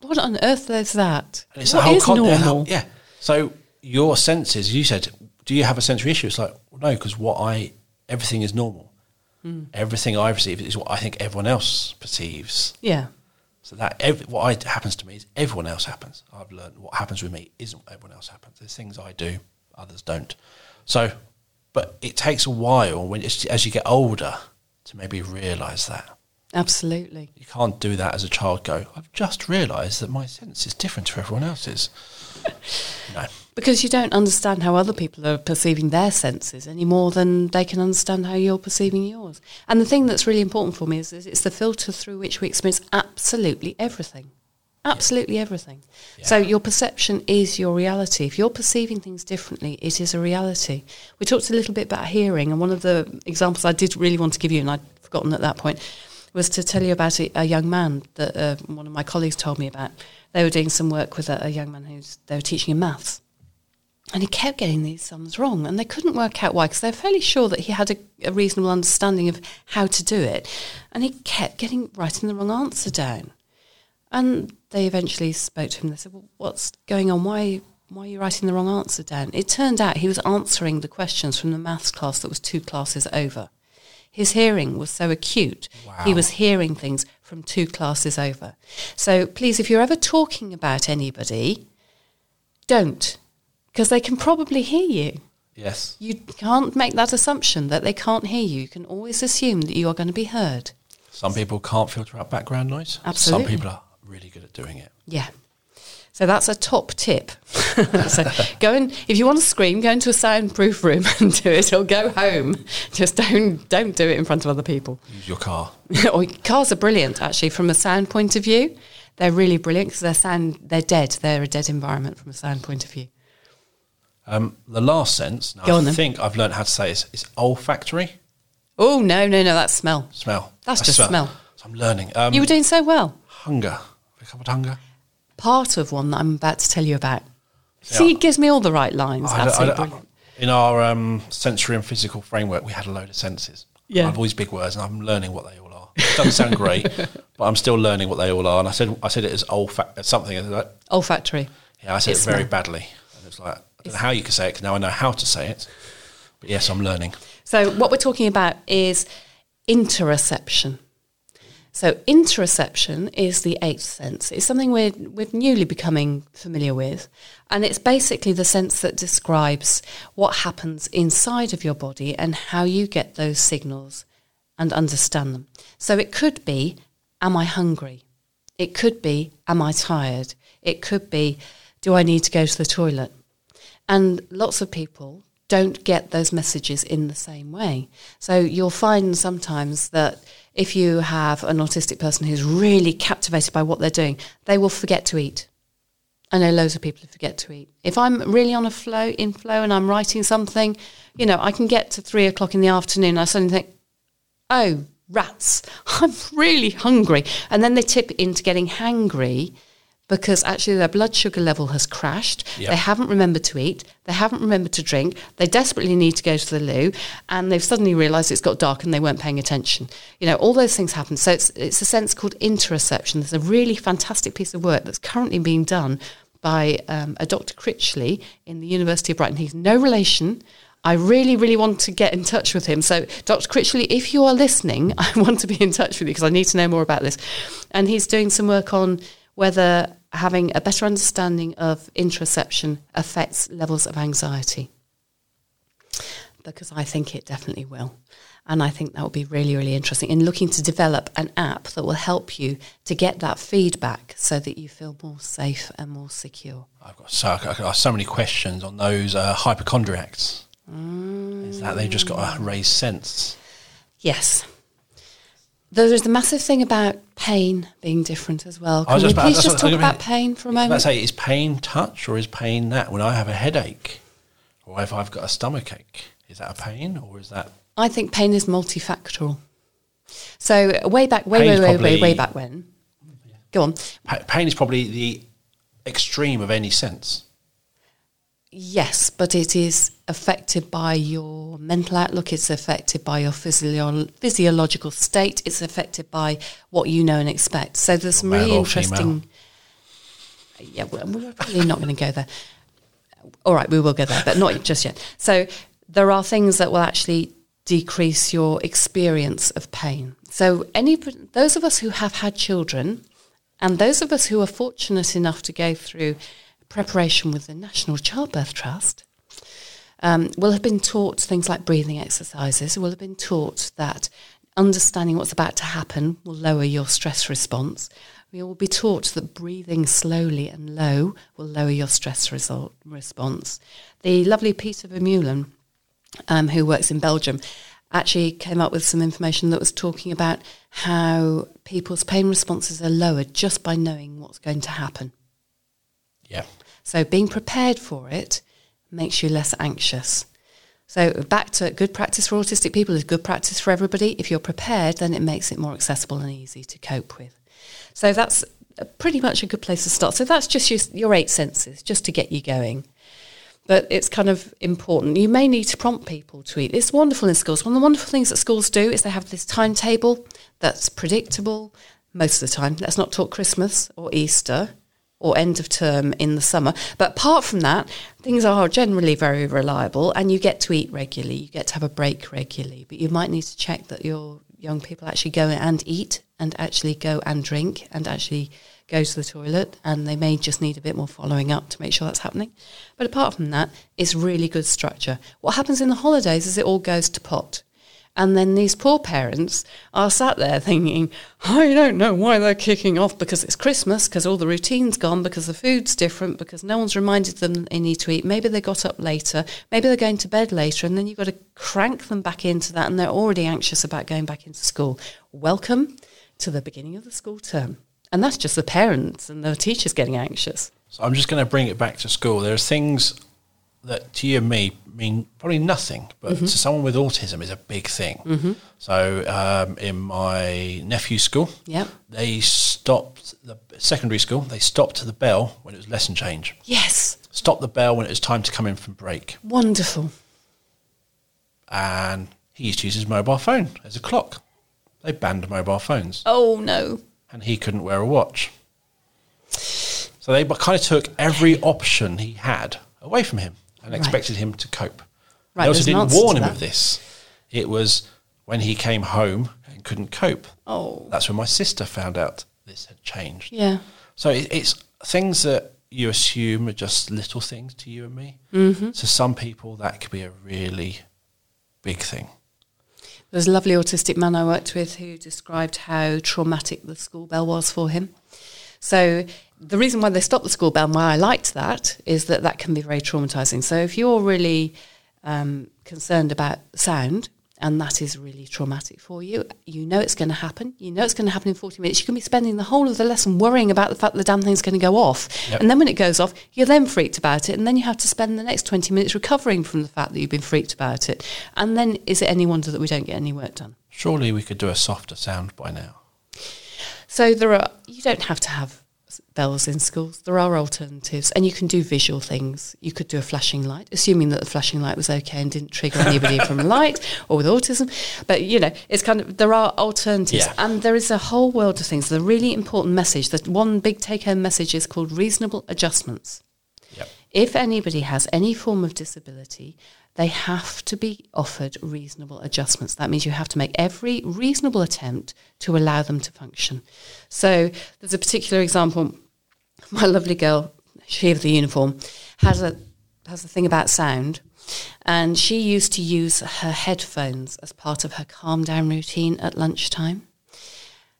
What on earth is that? And it's What the whole is con- normal? yeah. So your senses, you said, do you have a sensory issue? It's like, well, no, because what I everything is normal. Hmm. Everything I perceive is what I think everyone else perceives. Yeah. So that ev- what I, happens to me is everyone else happens. I've learned what happens with me isn't what everyone else happens. There's things I do, others don't. So, but it takes a while when it's, as you get older to maybe realise that. Absolutely. You can't do that as a child. Go, I've just realised that my sense is different to everyone else's. no. Because you don't understand how other people are perceiving their senses any more than they can understand how you're perceiving yours. And the thing that's really important for me is, is it's the filter through which we experience absolutely everything. Absolutely everything. So your perception is your reality. If you're perceiving things differently, it is a reality. We talked a little bit about hearing, and one of the examples I did really want to give you, and I'd forgotten at that point, was to tell you about a, a young man that uh, one of my colleagues told me about. They were doing some work with a, a young man who's they were teaching him maths, and he kept getting these sums wrong, and they couldn't work out why because they're fairly sure that he had a, a reasonable understanding of how to do it, and he kept getting writing the wrong answer down. And they eventually spoke to him. They said, "Well, what's going on? Why, why are you writing the wrong answer down?" It turned out he was answering the questions from the maths class that was two classes over. His hearing was so acute, he was hearing things from two classes over. So please, if you're ever talking about anybody, don't, because they can probably hear you. Yes. You can't make that assumption that they can't hear you. You can always assume that you are going to be heard. Some people can't filter out background noise. Absolutely. Some people are really good at doing it. Yeah. So that's a top tip. so go and if you want to scream, go into a soundproof room and do it, or go home. Just don't don't do it in front of other people. Use your car. or cars are brilliant actually from a sound point of view. They're really brilliant because they're sound they're dead. They're a dead environment from a sound point of view. Um, the last sense, now Go I on then. think I've learned how to say is, is olfactory. Oh no, no, no, that's smell. Smell. That's just smell. So I'm learning. Um, You were doing so well. hunger. Have we covered hunger? Part of one that I'm about to tell you about. See, it gives me all the right lines. I don't- I Absolutely don't- brilliant. in our um, sensory and physical framework, we had a load of senses. Yeah. I have always big words, and I'm learning what they all are. It doesn't sound great, but I'm still learning what they all are. And I said, I said it as olfact, something. and Like, Olfactory. yeah, I said It's it very badly. And it's like How you can say it. 'cause now I know how to say it. But yes, I'm learning. So, what we're talking about is interoception. So, interoception is the eighth sense. It's something we're, we're newly becoming familiar with. And it's basically the sense that describes what happens inside of your body and how you get those signals and understand them. So, it could be, Am I hungry? It could be, Am I tired? It could be, Do I need to go to the toilet? And lots of people don't get those messages in the same way. So you'll find sometimes that if you have an autistic person who's really captivated by what they're doing, they will forget to eat. I know loads of people who forget to eat. If I'm really on a flow, in flow, and I'm writing something, you know, I can get to three o'clock in the afternoon. I suddenly think, oh, rats, I'm really hungry. And then they tip into getting hangry because actually their blood sugar level has crashed. Yep. They haven't remembered to eat. They haven't remembered to drink. They desperately need to go to the loo. And they've suddenly realised it's got dark and they weren't paying attention. You know, all those things happen. So it's, it's a sense called interoception. There's a really fantastic piece of work that's currently being done by um, a Dr. Critchley in the University of Brighton. He's no relation. I really, really want to get in touch with him. So, Dr. Critchley, if you are listening, I want to be in touch with you because I need to know more about this. And he's doing some work on whether having a better understanding of interoception affects levels of anxiety. Because I think it definitely will. And I think that will be really, really interesting in looking to develop an app that will help you to get that feedback so that you feel more safe and more secure. I've got so, I've got so many questions on those uh, hypochondriacs. Mm. Is that they've just got a raised sense? Yes. There is a massive thing about pain being different as well. I was Can we about- please just talk about pain for a Let's moment? say, is pain touch or is pain that? When I have a headache, or if I've got a stomach ache, is that a pain or is that? I think pain is multifactorial. So way back, way, Pain's way, way, way, probably- way back when. Go on. Pa- Pain is probably the extreme of any sense. Yes, but it is affected by your mental outlook. It's affected by your physio- physiological state. It's affected by what you know and expect. So there's some really interesting. Yeah, well, we're probably not going to go there. All right, we will go there, but not just yet. So there are things that will actually decrease your experience of pain. So any those of us who have had children, and those of us who are fortunate enough to go through preparation with the National Childbirth Trust, um, will have been taught things like breathing exercises. Will have been taught that understanding what's about to happen will lower your stress response. We will be taught that breathing slowly and low will lower your stress result, response. The lovely Peter Vermeulen, um, who works in Belgium, actually came up with some information that was talking about how people's pain responses are lowered just by knowing what's going to happen. Yeah. So being prepared for it makes you less anxious. So back to good practice for autistic people is good practice for everybody. If you're prepared, then it makes it more accessible and easy to cope with. So that's pretty much a good place to start. So that's just your, your eight senses, just to get you going. But it's kind of important. You may need to prompt people to eat. It's wonderful in schools. One of the wonderful things that schools do is they have this timetable that's predictable most of the time. Let's not talk Christmas or Easter or end of term in the summer. But apart from that, things are generally very reliable and you get to eat regularly. You get to have a break regularly. But you might need to check that your young people actually go and eat and actually go and drink and actually go to the toilet and they may just need a bit more following up to make sure that's happening. But apart from that, it's really good structure. What happens in the holidays is it all goes to pot. And then these poor parents are sat there thinking, I don't know why they're kicking off because it's Christmas, because all the routine's gone, because the food's different, because no one's reminded them they need to eat. Maybe they got up later, maybe they're going to bed later, and then you've got to crank them back into that, and they're already anxious about going back into school. Welcome to the beginning of the school term. And that's just the parents and the teachers getting anxious. So I'm just going to bring it back to school. There are things that to you and me mean probably nothing, but Mm-hmm. to someone with autism is a big thing. So um, in my nephew's school, Yep. they stopped the secondary school. They stopped the bell when it was lesson change. Yes. Stopped the bell when it was time to come in from break. Wonderful. And he used to use his mobile phone as a clock. They banned mobile phones, Oh, no. and he couldn't wear a watch. So they kind of took every option he had away from him and Right. expected him to cope. Right, they also didn't warn him that. of this. It was when he came home and couldn't cope. Oh. That's when my sister found out this had changed. Yeah. So it, it's things that you assume are just little things to you and me. Mm-hmm. To some people, that could be a really big thing. There's a lovely autistic man I worked with who described how traumatic the school bell was for him. So the reason why they stopped the school bell and why I liked that is that that can be very traumatizing. So if you're really um, concerned about sound and that is really traumatic for you, you know it's going to happen. You know it's going to happen in 40 minutes. You can be spending the whole of the lesson worrying about the fact that the damn thing's going to go off. Yep. And then when it goes off, you're then freaked about it. And then you have to spend the next 20 minutes recovering from the fact that you've been freaked about it. And then is it any wonder that we don't get any work done? Surely we could do a softer sound by now. So there are you don't have to have bells in schools. There are alternatives, and you can do visual things. You could do a flashing light, assuming that the flashing light was okay and didn't trigger anybody from light or with autism. But you know, it's kind of there are alternatives, Yeah. and there is a whole world of things. The really important message, that one big take-home message, is called reasonable adjustments. Yep. If anybody has any form of disability, they have to be offered reasonable adjustments. That means you have to make every reasonable attempt to allow them to function. So there's a particular example. My lovely girl, she of the uniform, has a has a thing about sound, and she used to use her headphones as part of her calm down routine at lunchtime.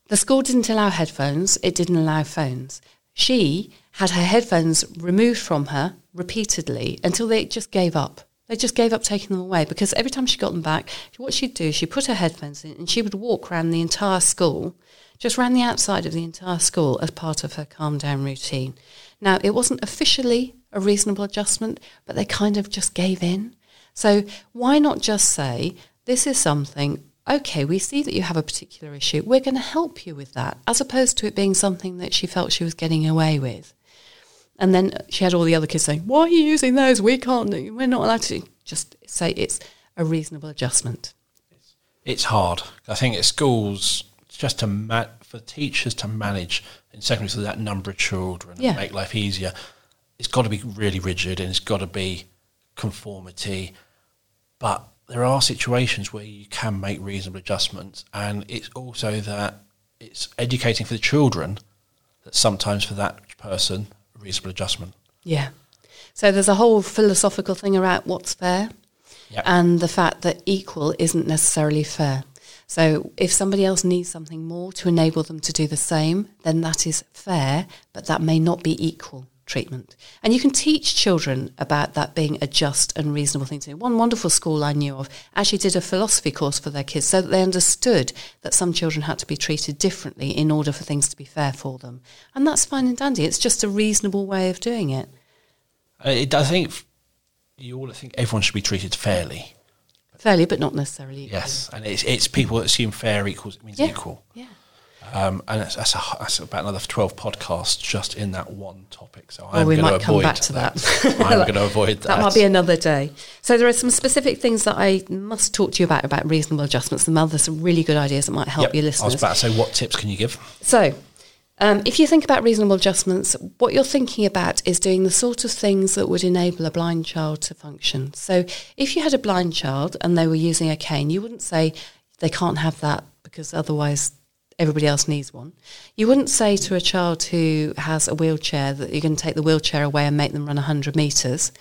The school didn't allow headphones, it didn't allow phones. She had her headphones removed from her repeatedly until they just gave up. They just gave up taking them away because every time she got them back, what she'd do is she put her headphones in and she would walk around the entire school, just around the outside of the entire school as part of her calm down routine. Now, it wasn't officially a reasonable adjustment, but they kind of just gave in. So why not just say, this is something, okay, we see that you have a particular issue, we're going to help you with that, as opposed to it being something that she felt she was getting away with. And then she had all the other kids saying, why are you using those? We can't, we're not allowed to. Just say it's a reasonable adjustment. It's hard. I think at schools, just to ma- for teachers to manage in secondary school that number of children Yeah. and make life easier. It's got to be really rigid and it's got to be conformity. But there are situations where you can make reasonable adjustments, and it's also that it's educating for the children that sometimes for that person reasonable adjustment. Yeah. So there's a whole philosophical thing around what's fair Yep. and the fact that equal isn't necessarily fair. So if somebody else needs something more to enable them to do the same, then that is fair, but that may not be equal treatment. And you can teach children about that being a just and reasonable thing to do. One wonderful school I knew of actually did a philosophy course for their kids so that they understood that some children had to be treated differently in order for things to be fair for them. And that's fine and dandy. It's just a reasonable way of doing it. I think you all think everyone should be treated fairly. Fairly, but not necessarily. equally. Yes, and it's it's people that assume fair equals it means Yeah. equal. Yeah. Um, and that's, that's, a, that's about another 12 podcasts just in that one topic. So Well, I'm we going to might come avoid back to that. I'm going to avoid that. That might be another day. So there are some specific things that I must talk to you about about reasonable adjustments. And there's some really good ideas that might help Yep, your I was listeners. about to say, what tips can you give? So, um, if you think about reasonable adjustments, what you're thinking about is doing the sort of things that would enable a blind child to function. So, if you had a blind child and they were using a cane, you wouldn't say they can't have that because otherwise everybody else needs one. You wouldn't say to a child who has a wheelchair that you're going to take the wheelchair away and make them run 100 metres.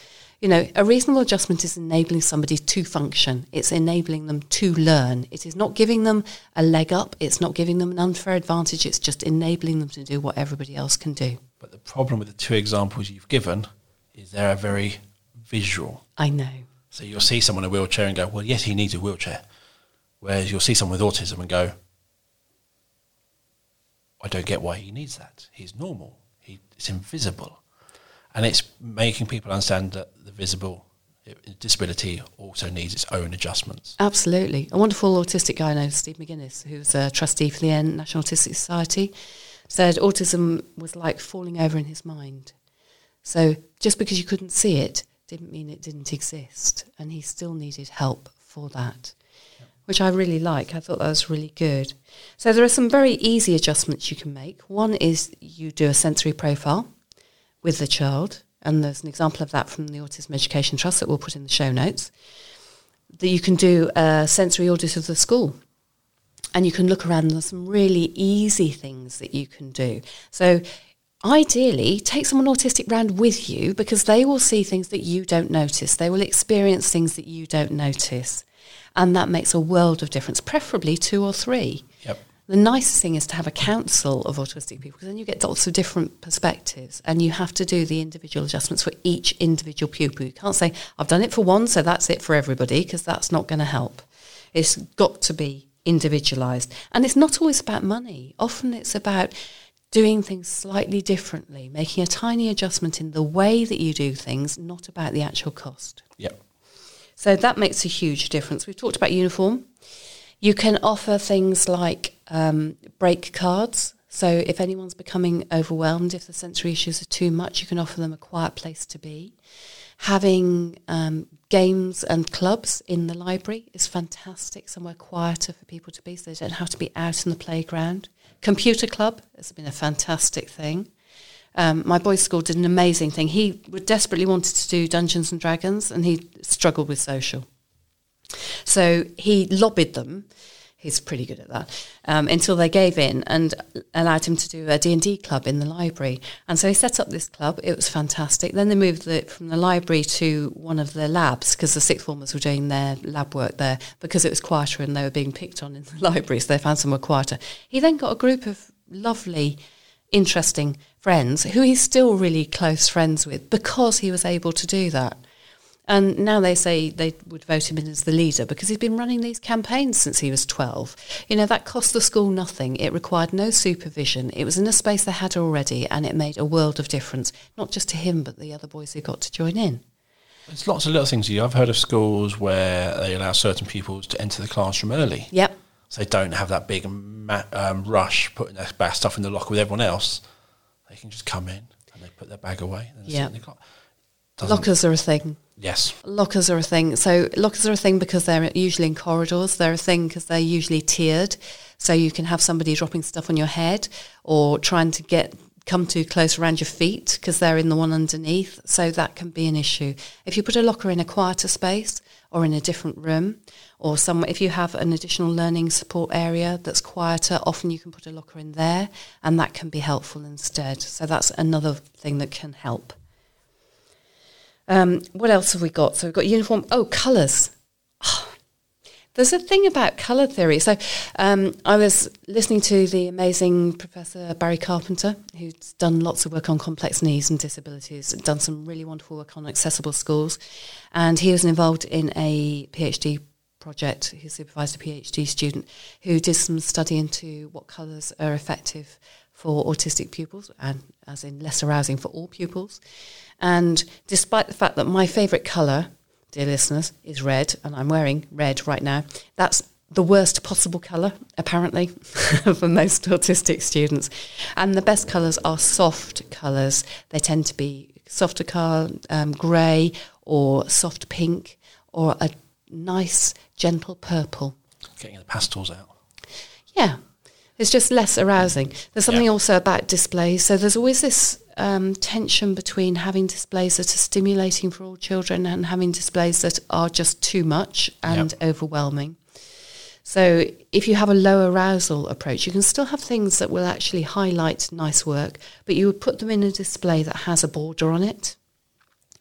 You know, a reasonable adjustment is enabling somebody to function. It's enabling them to learn. It is not giving them a leg up. It's not giving them an unfair advantage. It's just enabling them to do what everybody else can do. But the problem with the two examples you've given is they're very visual. I know. So you'll see someone in a wheelchair and go, well, yes, he needs a wheelchair. Whereas you'll see someone with autism and go, I don't get why he needs that. He's normal. He, it's invisible. And it's making people understand that the visible eh, disability also needs its own adjustments. Absolutely. A wonderful autistic guy named Steve McGuinness, who's a trustee for the N National Autistic Society, said autism was like falling over in his mind. So just because you couldn't see it didn't mean it didn't exist. And he still needed help for that, which I really like. I thought that was really good. So there are some very easy adjustments you can make. One is you do a sensory profile with the child and there's an example of that from the Autism Education Trust that we'll put in the show notes, that you can do a sensory audit of the school. And you can look around, there's some really easy things that you can do. So, ideally, take someone autistic round with you because they will see things that you don't notice. They will experience things that you don't notice. And that makes a world of difference, preferably two or three. Yep. The nicest thing is to have a council of autistic people because then you get lots of different perspectives and you have to do the individual adjustments for each individual pupil. You can't say, I've done it for one, so that's it for everybody because that's not going to help. It's got to be individualised. And it's not always about money, often it's about doing things slightly differently, making a tiny adjustment in the way that you do things, not about the actual cost. Yep. So that makes a huge difference. We've talked about uniform. You can offer things like um, break cards. So if anyone's becoming overwhelmed, if the sensory issues are too much, you can offer them a quiet place to be. Having um, games and clubs in the library is fantastic, somewhere quieter for people to be so they don't have to be out in the playground. Computer club has been a fantastic thing. Um, my boys' school did an amazing thing. He desperately wanted to do Dungeons and Dragons, and he struggled with social. So he lobbied them. He's pretty good at that um, until they gave in and allowed him to do a D&D club in the library. And so he set up this club. It was fantastic. Then they moved it from the library to one of the labs because the sixth formers were doing their lab work there because it was quieter and they were being picked on in the library. So they found somewhere quieter. He then got a group of lovely, interesting friends who he's still really close friends with because he was able to do that. And now they say they would vote him in as the leader because he's been running these campaigns since he was 12. You know, that cost the school nothing. It required no supervision. It was in a space they had already, and it made a world of difference, not just to him, but the other boys who got to join in. There's lots of little things. I've heard of schools where they allow certain pupils to enter the classroom early. Yep. So they don't have that big ma- um, rush putting their stuff in the locker with everyone else. They can just come in and they put their bag away and Yep. sit in the class. Lockers are a thing. Yes. Lockers are a thing. So lockers are a thing because they're usually in corridors. They're a thing because they're usually tiered. So you can have somebody dropping stuff on your head or trying to get come too close around your feet because they're in the one underneath. So that can be an issue. If you put a locker in a quieter space or in a different room or somewhere, if you have an additional learning support area that's quieter, often you can put a locker in there and that can be helpful instead. So that's another thing that can help. Um, what else have we got? So we've got uniform. Oh, colours. There's a thing about colour theory. So um, I was listening to the amazing Professor Barry Carpenter, who's done lots of work on complex needs and disabilities, done some really wonderful work on accessible schools. And he was involved in a PhD project. He supervised a PhD student who did some study into what colours are effective for autistic pupils, and as in less arousing for all pupils. And despite the fact that my favourite colour, dear listeners, is red, and I'm wearing red right now, that's the worst possible colour, apparently, for most autistic students. And the best colours are soft colours. They tend to be softer colour, um, grey, or soft pink, or a nice, gentle purple. Getting the pastels out. Yeah, it's just less arousing. There's something Yeah. also about displays. So there's always this um, tension between having displays that are stimulating for all children and having displays that are just too much and overwhelming. So if you have a low arousal approach, you can still have things that will actually highlight nice work, but you would put them in a display that has a border on it.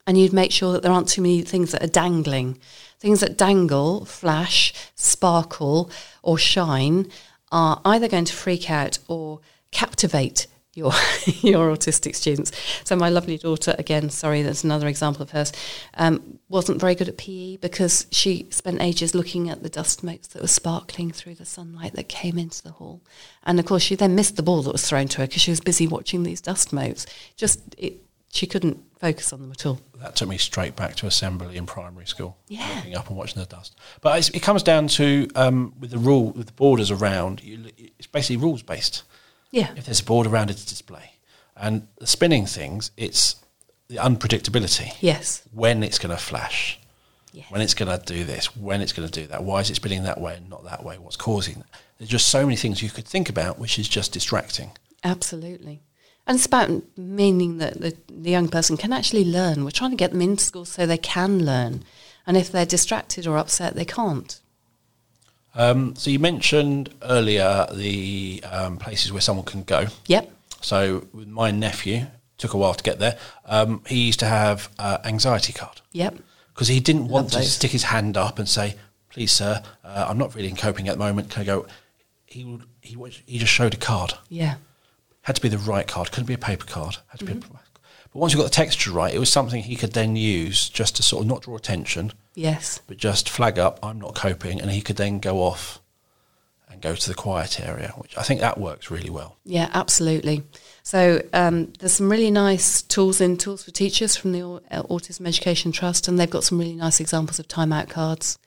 And you'd make sure that there aren't too many things that are dangling. Things that dangle, flash, sparkle, or shine are either going to freak out or captivate your your autistic students. So my lovely daughter, again, sorry, that's another example of hers, um, wasn't very good at PE because she spent ages looking at the dust motes that were sparkling through the sunlight that came into the hall, and of course she then missed the ball that was thrown to her because she was busy watching these dust motes. Just it she couldn't focus on them at all. That took me straight back to assembly in primary school. Yeah. Looking up and watching the dust. But it's, it comes down to, um, with the rule, with the borders around, you, it's basically rules based. Yeah. If there's a board around it, it's display. And the spinning things, it's the unpredictability. Yes. When it's going to flash, Yes. when it's going to do this, when it's going to do that. Why is it spinning that way and not that way? What's causing that? There's just so many things you could think about, which is just distracting. Absolutely. And it's about meaning that the, the young person can actually learn. We're trying to get them into school so they can learn. And if they're distracted or upset, they can't. Um, so you mentioned earlier the um, places where someone can go. Yep. So with my nephew, took a while to get there. Um, he used to have uh, anxiety card Yep. because he didn't want Love to those. stick his hand up and say, "Please, sir, uh, I'm not really coping at the moment. Can I go?" He would. He would, he just showed a card. Yeah. Had to be the right card. Couldn't be a paper card. Had to Mm-hmm. be. A, but once you got the texture right, it was something he could then use just to sort of not draw attention, Yes. but just flag up, "I'm not coping," and he could then go off and go to the quiet area, which I think that works really well. Yeah, absolutely. So um, there's some really nice tools in Tools for Teachers from the uh, Autism Education Trust, and they've got some really nice examples of timeout cards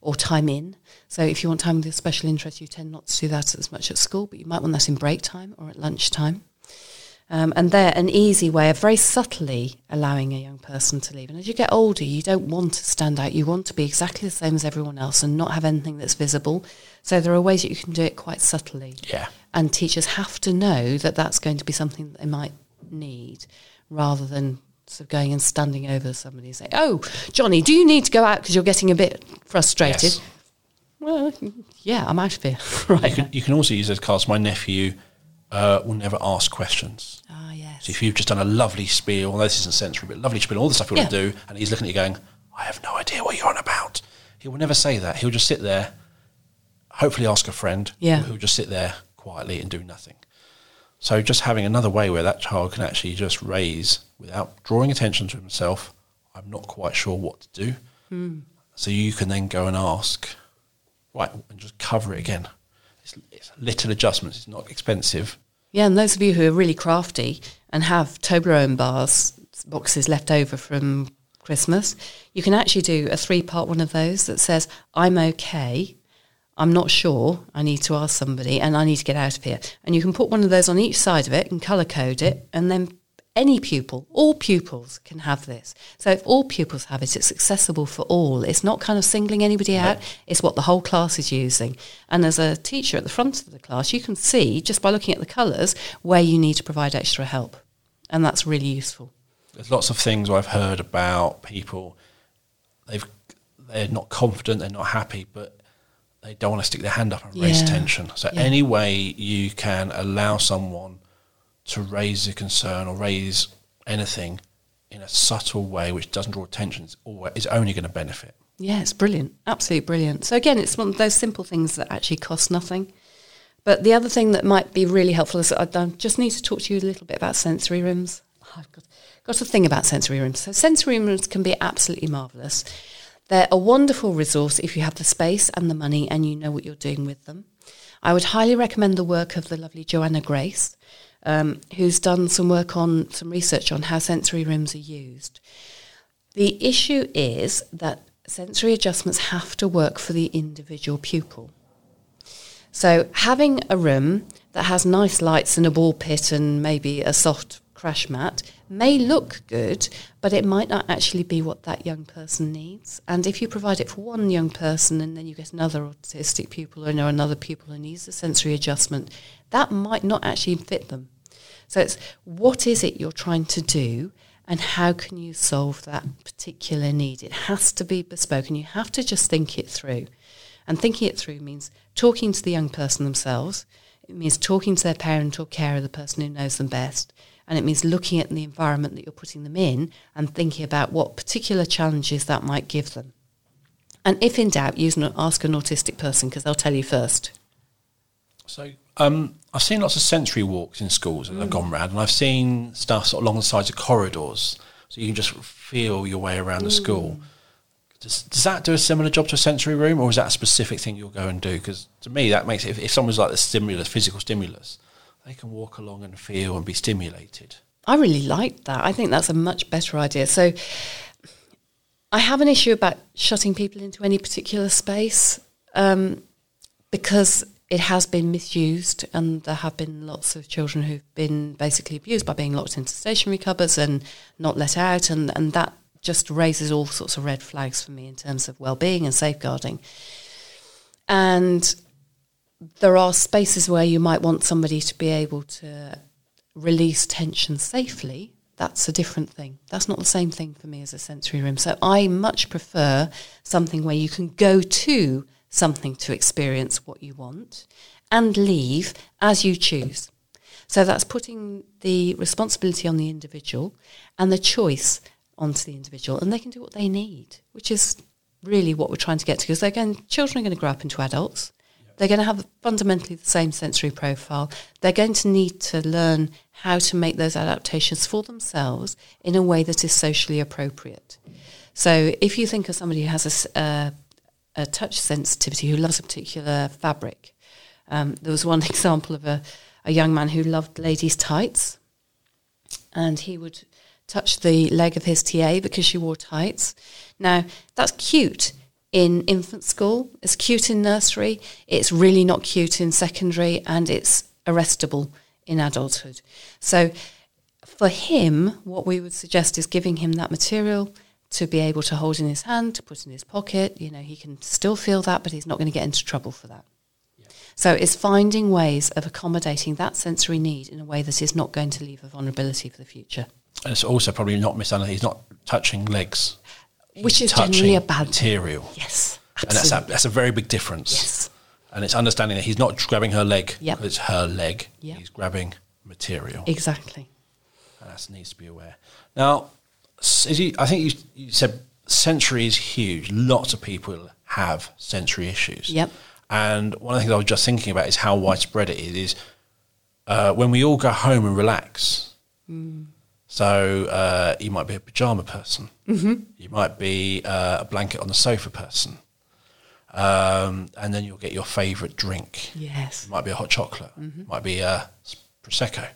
or time in. So if you want time with your special interest, you tend not to do that as much at school, but you might want that in break time or at lunchtime. Um, and they're an easy way of very subtly allowing a young person to leave. And as you get older, you don't want to stand out. You want to be exactly the same as everyone else and not have anything that's visible. So there are ways that you can do it quite subtly. Yeah. And teachers have to know that that's going to be something that they might need rather than sort of going and standing over somebody and saying, Oh, Johnny, do you need to go out because you're getting a bit frustrated? Yes. Well, yeah, I'm out of here. right. You can, you can also use those cards. My nephew uh, will never ask questions. Ah, yes. So if you've just done a lovely spiel, although this isn't sensory, but lovely spiel, all the stuff you want Yeah. to do, and he's looking at you going, I have no idea what you're on about. He will never say that. He'll just sit there, hopefully ask a friend, Yeah. who'll just sit there quietly and do nothing. So just having another way where that child can actually just raise without drawing attention to himself, I'm not quite sure what to do. Hmm. So you can then go and ask, right, and just cover it again. It's, it's little adjustments. It's not expensive. Yeah, and those of you who are really crafty and have Toblerone bars boxes left over from Christmas, you can actually do a three part one of those that says, I'm okay, I'm not sure, I need to ask somebody, and I need to get out of here. And you can put one of those on each side of it and colour code it, and then any pupil, all pupils can have this. So if all pupils have it, it's accessible for all. It's not kind of singling anybody out, it's what the whole class is using. And as a teacher at the front of the class, you can see just by looking at the colours where you need to provide extra help. And that's really useful. There's lots of things I've heard about people. They've they're not confident, they're not happy, but they don't want to stick their hand up and raise Yeah. tension. So Yeah. any way you can allow someone to raise a concern or raise anything in a subtle way which doesn't draw attention is, is only going to benefit. Yeah, it's brilliant. Absolutely brilliant. So again, it's one of those simple things that actually cost nothing. But the other thing that might be really helpful is I just need to talk to you a little bit about sensory rooms. Oh, I've got, got a thing about sensory rooms. So sensory rooms can be absolutely marvellous. They're a wonderful resource if you have the space and the money and you know what you're doing with them. I would highly recommend the work of the lovely Joanna Grace, um, who's done some work on some research on how sensory rooms are used. The issue is that sensory adjustments have to work for the individual pupil. So having a room that has nice lights and a ball pit and maybe a soft crash mat may look good, but it might not actually be what that young person needs. And if you provide it for one young person and then you get another autistic pupil or another pupil who needs a sensory adjustment, that might not actually fit them. So it's what is it you're trying to do and how can you solve that particular need? It has to be bespoke and you have to just think it through. And thinking it through means talking to the young person themselves. It means talking to their parent or carer, the person who knows them best. And it means looking at the environment that you're putting them in and thinking about what particular challenges that might give them. And if in doubt, use an, ask an autistic person because they'll tell you first. So um, I've seen lots of sensory walks in schools that I've gone round, and I've seen stuff sort of along the sides of corridors, so you can just feel your way around the school. Does, does that do a similar job to a sensory room, or is that a specific thing you'll go and do? Because to me, that makes it. If, if someone's like the stimulus, physical stimulus, they can walk along and feel and be stimulated. I really like that. I think that's a much better idea. So I have an issue about shutting people into any particular space um, because it has been misused, and there have been lots of children who've been basically abused by being locked into stationery cupboards and not let out, and, and that just raises all sorts of red flags for me in terms of well-being and safeguarding. And there are spaces where you might want somebody to be able to release tension safely. That's a different thing. That's not the same thing for me as a sensory room. So I much prefer something where you can go to something to experience what you want and leave as you choose. So that's putting the responsibility on the individual and the choice onto the individual, and they can do what they need, which is really what we're trying to get to. Because again, children are going to grow up into adults. They're going to have fundamentally the same sensory profile. They're going to need to learn how to make those adaptations for themselves in a way that is socially appropriate. So, if you think of somebody who has a, uh, a touch sensitivity who loves a particular fabric. Um, there was one example of a, a young man who loved ladies' tights, and he would touch the leg of his TA because she wore tights. Now, that's cute in infant school, it's cute in nursery, it's really not cute in secondary, and it's arrestable in adulthood. So, for him, what we would suggest is giving him that material to be able to hold in his hand, to put in his pocket. You know, he can still feel that, but he's not going to get into trouble for that. Yeah. So it's finding ways of accommodating that sensory need in a way that is not going to leave a vulnerability for the future. And it's also probably not misunderstood. He's not touching legs, which is generally a bad material. Yes, absolutely. and that's a, that's a very big difference. Yes, and it's understanding that he's not grabbing her leg. Yep. it's her leg. Yep. He's grabbing material. Exactly. And that needs to be aware. Now, you, I think you, you said sensory is huge. Lots of people have sensory issues. Yep. And one of the things I was just thinking about is how widespread it is. Is uh, when we all go home and relax. Mm. So uh, you might be a pajama person. Mm-hmm. You might be uh, a blanket on the sofa person. Um, and then you'll get your favourite drink. Yes. It might be a hot chocolate. Mm-hmm. Might be a prosecco.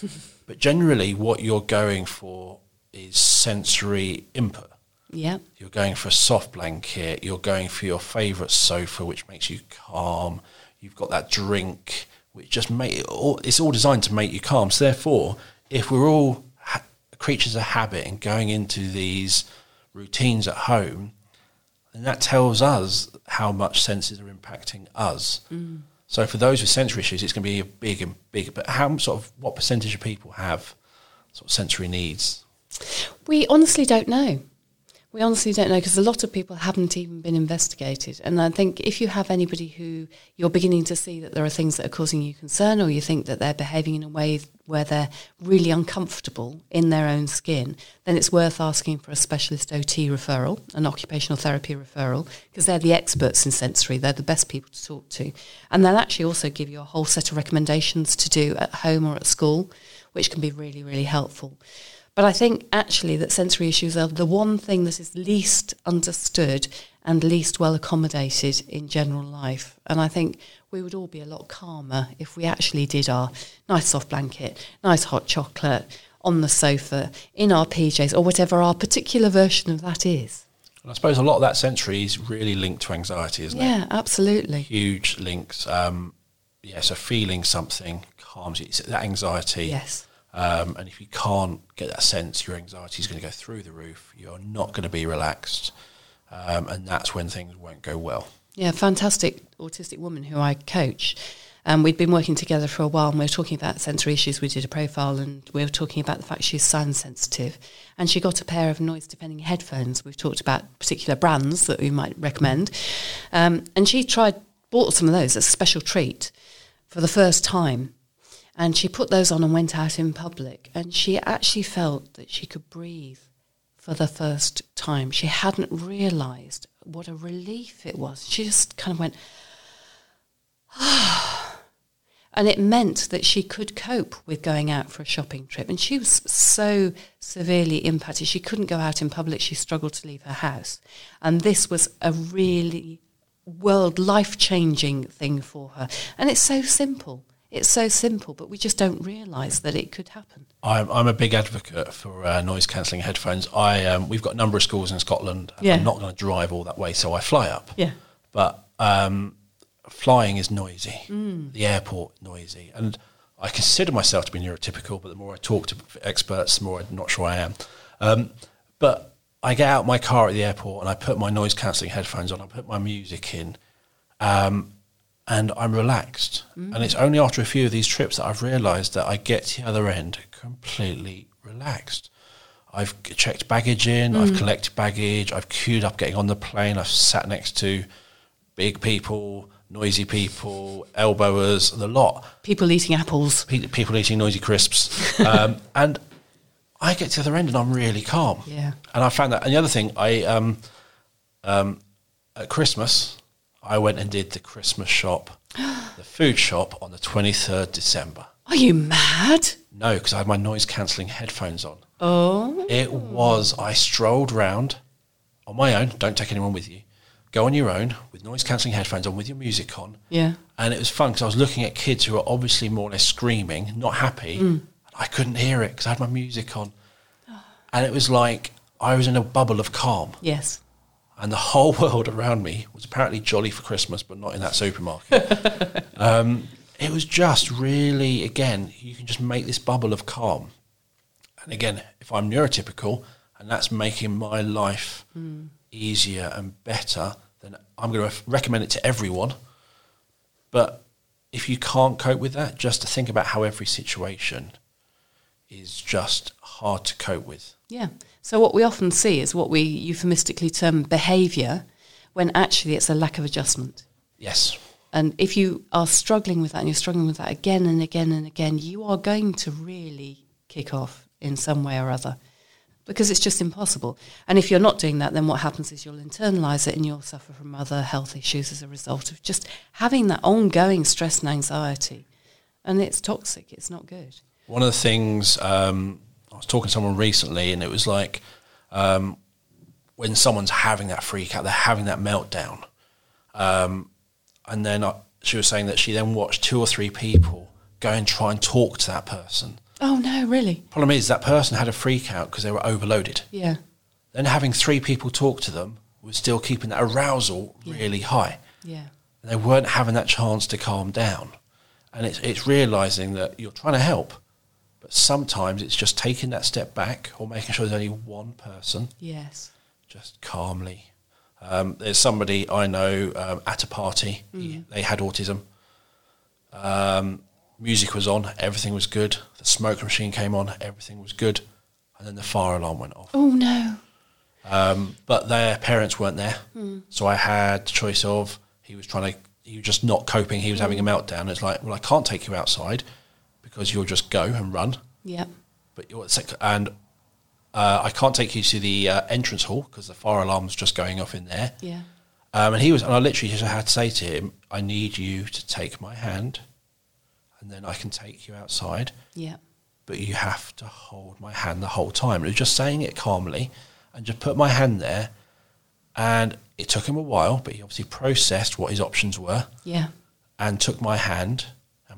but generally, what you're going for is sensory input. Yeah. You're going for a soft blanket. You're going for your favourite sofa, which makes you calm. You've got that drink, which just make it all, it's all designed to make you calm. So therefore, if we're all ha- creatures of habit and going into these routines at home, then that tells us how much senses are impacting us. Mm. So for those with sensory issues, it's going to be a big and big. But how sort of what percentage of people have sort of sensory needs? We honestly don't know. We honestly don't know because a lot of people haven't even been investigated. And I think if you have anybody who you're beginning to see that there are things that are causing you concern, or you think that they're behaving in a way where they're really uncomfortable in their own skin, then it's worth asking for a specialist OT referral, an occupational therapy referral, because they're the experts in sensory. They're the best people to talk to. And they'll actually also give you a whole set of recommendations to do at home or at school, which can be really, really helpful. But I think actually that sensory issues are the one thing that is least understood and least well accommodated in general life. And I think we would all be a lot calmer if we actually did our nice soft blanket, nice hot chocolate on the sofa, in our PJs, or whatever our particular version of that is. And I suppose a lot of that sensory is really linked to anxiety, isn't yeah, it? Yeah, absolutely. Huge links. Um, yeah, so feeling something calms you. It's that anxiety. Yes um, and if you can't get that sense, your anxiety is going to go through the roof. You're not going to be relaxed. Um, and that's when things won't go well. Yeah, fantastic autistic woman who I coach. Um, we'd been working together for a while and we were talking about sensory issues. We did a profile and we were talking about the fact she's sound sensitive. And she got a pair of noise depending headphones. We've talked about particular brands that we might recommend. Um, and she tried, bought some of those as a special treat for the first time. And she put those on and went out in public. And she actually felt that she could breathe for the first time. She hadn't realized what a relief it was. She just kind of went, ah. and it meant that she could cope with going out for a shopping trip. And she was so severely impacted. She couldn't go out in public. She struggled to leave her house. And this was a really world life changing thing for her. And it's so simple. It's so simple, but we just don't realise that it could happen. I'm, I'm a big advocate for uh, noise cancelling headphones. I um, we've got a number of schools in Scotland. and Yeah. I'm not going to drive all that way, so I fly up. Yeah. But um, flying is noisy. Mm. The airport noisy, and I consider myself to be neurotypical. But the more I talk to experts, the more I'm not sure I am. Um, but I get out my car at the airport and I put my noise cancelling headphones on. I put my music in, um, and I'm relaxed. And it's only after a few of these trips that I've realised that I get to the other end completely relaxed. I've checked baggage in, I've collected baggage, I've queued up getting on the plane, I've sat next to big people, noisy people, elbowers, the lot, People eating apples. Pe- people eating noisy crisps. um, and I get to the other end and I'm really calm. Yeah. And I found that. And the other thing, I um, um, at Christmas, I went and did the Christmas shop, the food shop on the 23rd December. Are you mad? No, because I had my noise cancelling headphones on. Oh. It was, I strolled round on my own, don't take anyone with you. Go on your own with noise cancelling headphones on with your music on. Yeah. And it was fun because I was looking at kids who were obviously more or less screaming, not happy. Mm. And I couldn't hear it because I had my music on. And it was like I was in a bubble of calm. Yes. And the whole world around me was apparently jolly for Christmas, but not in that supermarket. um, it was just really, again, you can just make this bubble of calm. And again, if I'm neurotypical and that's making my life easier and better, then I'm going to recommend it to everyone. But if you can't cope with that, just to think about how every situation is just hard to cope with. Yeah. So what we often see is what we euphemistically term behaviour, when actually it's a lack of adjustment. Yes. And if you are struggling with that and you're struggling with that again and again and again, you are going to really kick off in some way or other because it's just impossible. And if you're not doing that, then what happens is you'll internalize it and you'll suffer from other health issues as a result of just having that ongoing stress and anxiety. And it's toxic, it's not good. One of the things um, I was talking to someone recently, and it was like um, when someone's having that freak out, they're having that meltdown, um, and then I, she was saying that she then watched two or three people go and try and talk to that person. Oh, no, really? Problem is, that person had a freak out because they were overloaded. Yeah. Then having three people talk to them was still keeping that arousal really high. Yeah. And they weren't having that chance to calm down. And it's, it's realizing that you're trying to help, but sometimes it's just taking that step back or making sure there's only one person Yes. just calmly. Um, there's somebody I know um, at a party, he, they had autism. Um, music was on, everything was good. The smoke machine came on, everything was good. And then the fire alarm went off. Oh, no. Um, but their parents weren't there. So I had the choice of he was trying to, he was just not coping. He was having a meltdown. It's like, well, I can't take you outside because you'll just go and run. Yeah. But you're and uh, I can't take you to the uh, entrance hall because the fire alarm's just going off in there. Yeah. Um, and he was, and I literally just had to say to him, I need you to take my hand, and then I can take you outside. Yeah. But you have to hold my hand the whole time. It was just saying it calmly, and just put my hand there. And it took him a while, but he obviously processed what his options were Yeah. and took my hand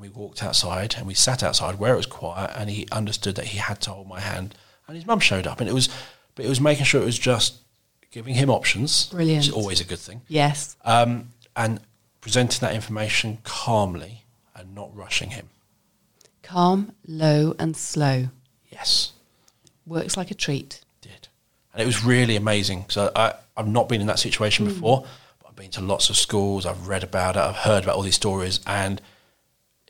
and we walked outside and we sat outside where it was quiet and he understood that he had to hold my hand and his mum showed up and it was but it was making sure it was just giving him options Brilliant. which is always a good thing Yes. um, and presenting that information calmly and not rushing him Calm, low, and slow. yes Works like a treat. did and it was really amazing because I, I, I've not been in that situation before but I've been to lots of schools I've read about it I've heard about all these stories and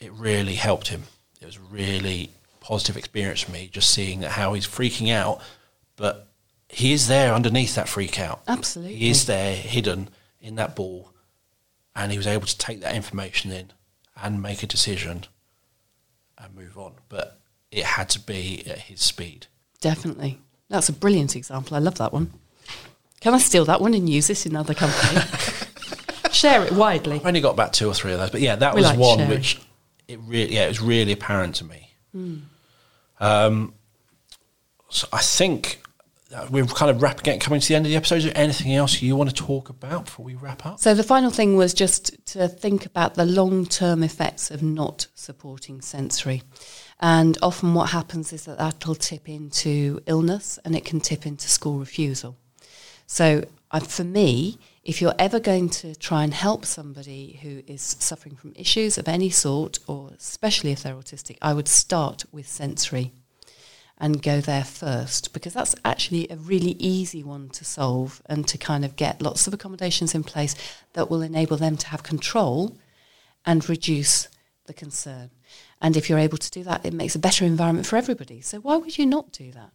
it really helped him it was a really positive experience for me just seeing how he's freaking out but he is there underneath that freak out Absolutely. he is there hidden in that ball and he was able to take that information in and make a decision and move on but it had to be at his speed Definitely. That's a brilliant example. I love that one. Can I steal that one and use this in other company? Share it widely. I've only got about two or three of those, but yeah, that We was like one sharing. which it really, yeah, it was really apparent to me. Hmm. Um, so I think we're kind of wrapping, getting coming to the end of the episode. Is there anything else you want to talk about before we wrap up? So the final thing was just to think about the long-term effects of not supporting sensory. And often what happens is that that'll tip into illness and it can tip into school refusal. So uh, for me, if you're ever going to try and help somebody who is suffering from issues of any sort, or especially if they're autistic, I would start with sensory and go there first because that's actually a really easy one to solve and to kind of get lots of accommodations in place that will enable them to have control and reduce the concern. And if you're able to do that, it makes a better environment for everybody. So why would you not do that?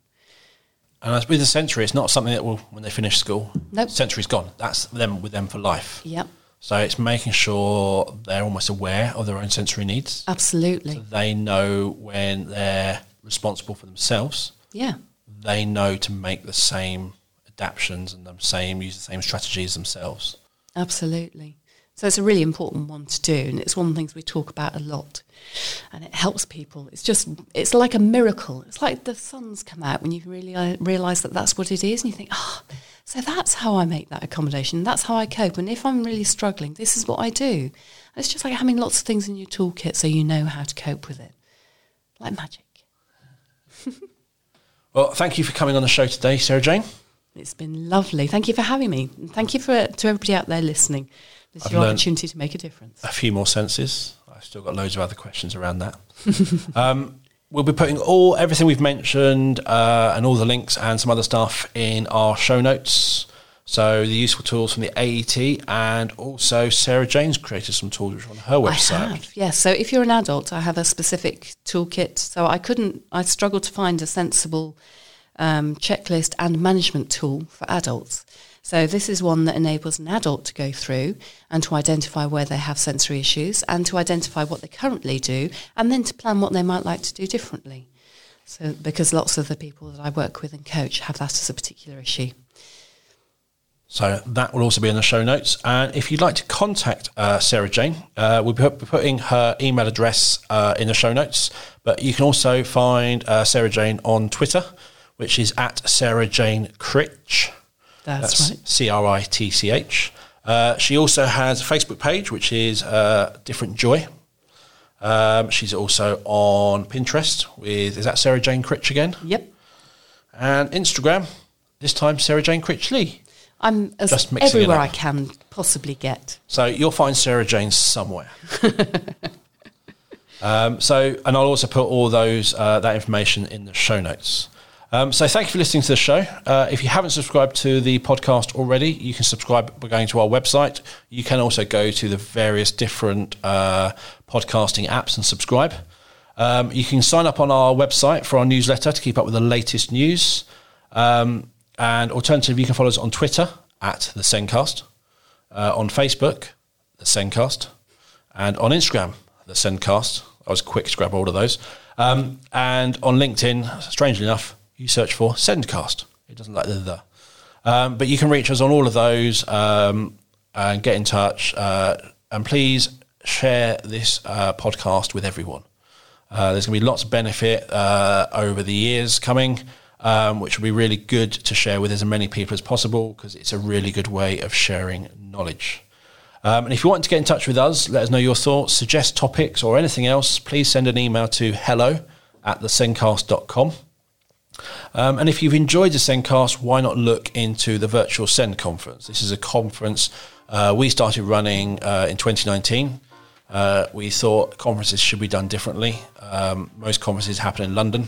And as with the sensory, it's not something that will, when they finish school, Nope. sensory's gone. That's them with them for life. Yep, So it's making sure they're almost aware of their own sensory needs. absolutely. They know when they're responsible for themselves. Yeah, They know to make the same adaptations and the same use the same strategies themselves. absolutely. So it's a really important one to do, and it's one of the things we talk about a lot. And it helps people. It's just, it's like a miracle. It's like the sun's come out when you really uh, realise that that's what it is, and you think, oh, so that's how I make that accommodation. That's how I cope. And if I'm really struggling, this is what I do. And it's just like having lots of things in your toolkit so you know how to cope with it, like magic. Well, thank you for coming on the show today, Sarah Jane. It's been lovely. Thank you for having me. And thank you for to everybody out there listening. This is I've your opportunity to make a difference. A few more senses. I've still got loads of other questions around that. um, we'll be putting all everything we've mentioned uh, and all the links and some other stuff in our show notes. So the useful tools from the AET and also Sarah Jane's created some tools which are on her website. Yes. So if you're an adult, I have a specific toolkit. So I couldn't, I struggled to find a sensible um, checklist and management tool for adults. So this is one that enables an adult to go through and to identify where they have sensory issues and to identify what they currently do and then to plan what they might like to do differently. So because lots of the people that I work with and coach have that as a particular issue. So that will also be in the show notes. And if you'd like to contact uh, Sarah Jane, uh, we'll be putting her email address uh, in the show notes. But you can also find uh, Sarah Jane on Twitter, which is at Sarah Jane Critch. That's, right. C R I T C H. Uh, she also has a Facebook page, which is uh, Different Joy. Um, she's also on Pinterest with, is that Sarah Jane Critch again? Yep. And Instagram, this time Sarah Jane Critchley. I'm as Just mixing it everywhere. I can possibly get. So you'll find Sarah Jane somewhere. um, so, and I'll also put all those uh, that information in the show notes. Um, so, thank you for listening to the show. Uh, if you haven't subscribed to the podcast already, you can subscribe by going to our website. You can also go to the various different uh, podcasting apps and subscribe. Um, you can sign up on our website for our newsletter to keep up with the latest news. Um, and alternatively, you can follow us on Twitter at the Sendcast uh, on Facebook, the Sendcast, and on Instagram, the Sendcast. I was quick to grab all of those. Um, and on LinkedIn, strangely enough, you search for Sendcast. It doesn't like the the. Um, but you can reach us on all of those um, and get in touch. Uh, and please share this uh, podcast with everyone. Uh, there's going to be lots of benefit uh, over the years coming, um, which will be really good to share with as many people as possible because it's a really good way of sharing knowledge. Um, and if you want to get in touch with us, let us know your thoughts, suggest topics, or anything else, please send an email to hello at thesendcast.com. Um, and if you've enjoyed the Sendcast, why not look into the virtual Send conference? This is a conference uh, we started running uh, in 2019. Uh, we thought conferences should be done differently. Um, most conferences happen in London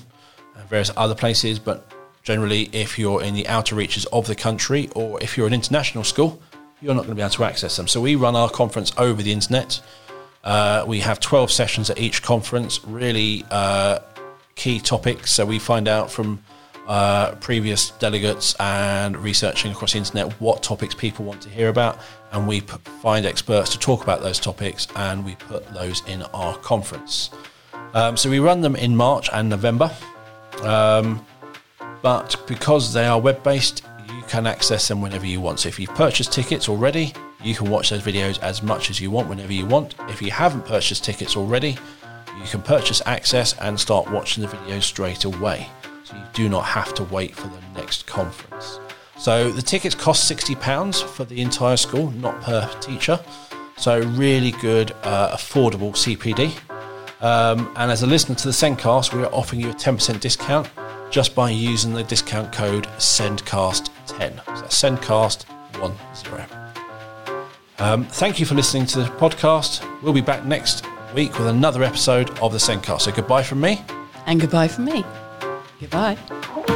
and various other places, but generally, if you're in the outer reaches of the country or if you're an international school, you're not going to be able to access them. So we run our conference over the internet. Uh, we have 12 sessions at each conference, really uh, key topics. So we find out from uh, previous delegates and researching across the internet what topics people want to hear about, and we p- find experts to talk about those topics, and we put those in our conference. Um, so we run them in March and November, um, but because they are web based, you can access them whenever you want. So if you've purchased tickets already, you can watch those videos as much as you want whenever you want. If you haven't purchased tickets already, you can purchase access and start watching the videos straight away. so you do not have to wait for the next conference. So the tickets cost £60 for the entire school, not per teacher. So really good, uh, affordable CPD. Um, and as a listener to the Sendcast, we are offering you a 10% discount just by using the discount code SENDCAST10. So SENDCAST10. Um, thank you for listening to the podcast. We'll be back next week with another episode of the Sendcast. So goodbye from me. And goodbye from me. Goodbye.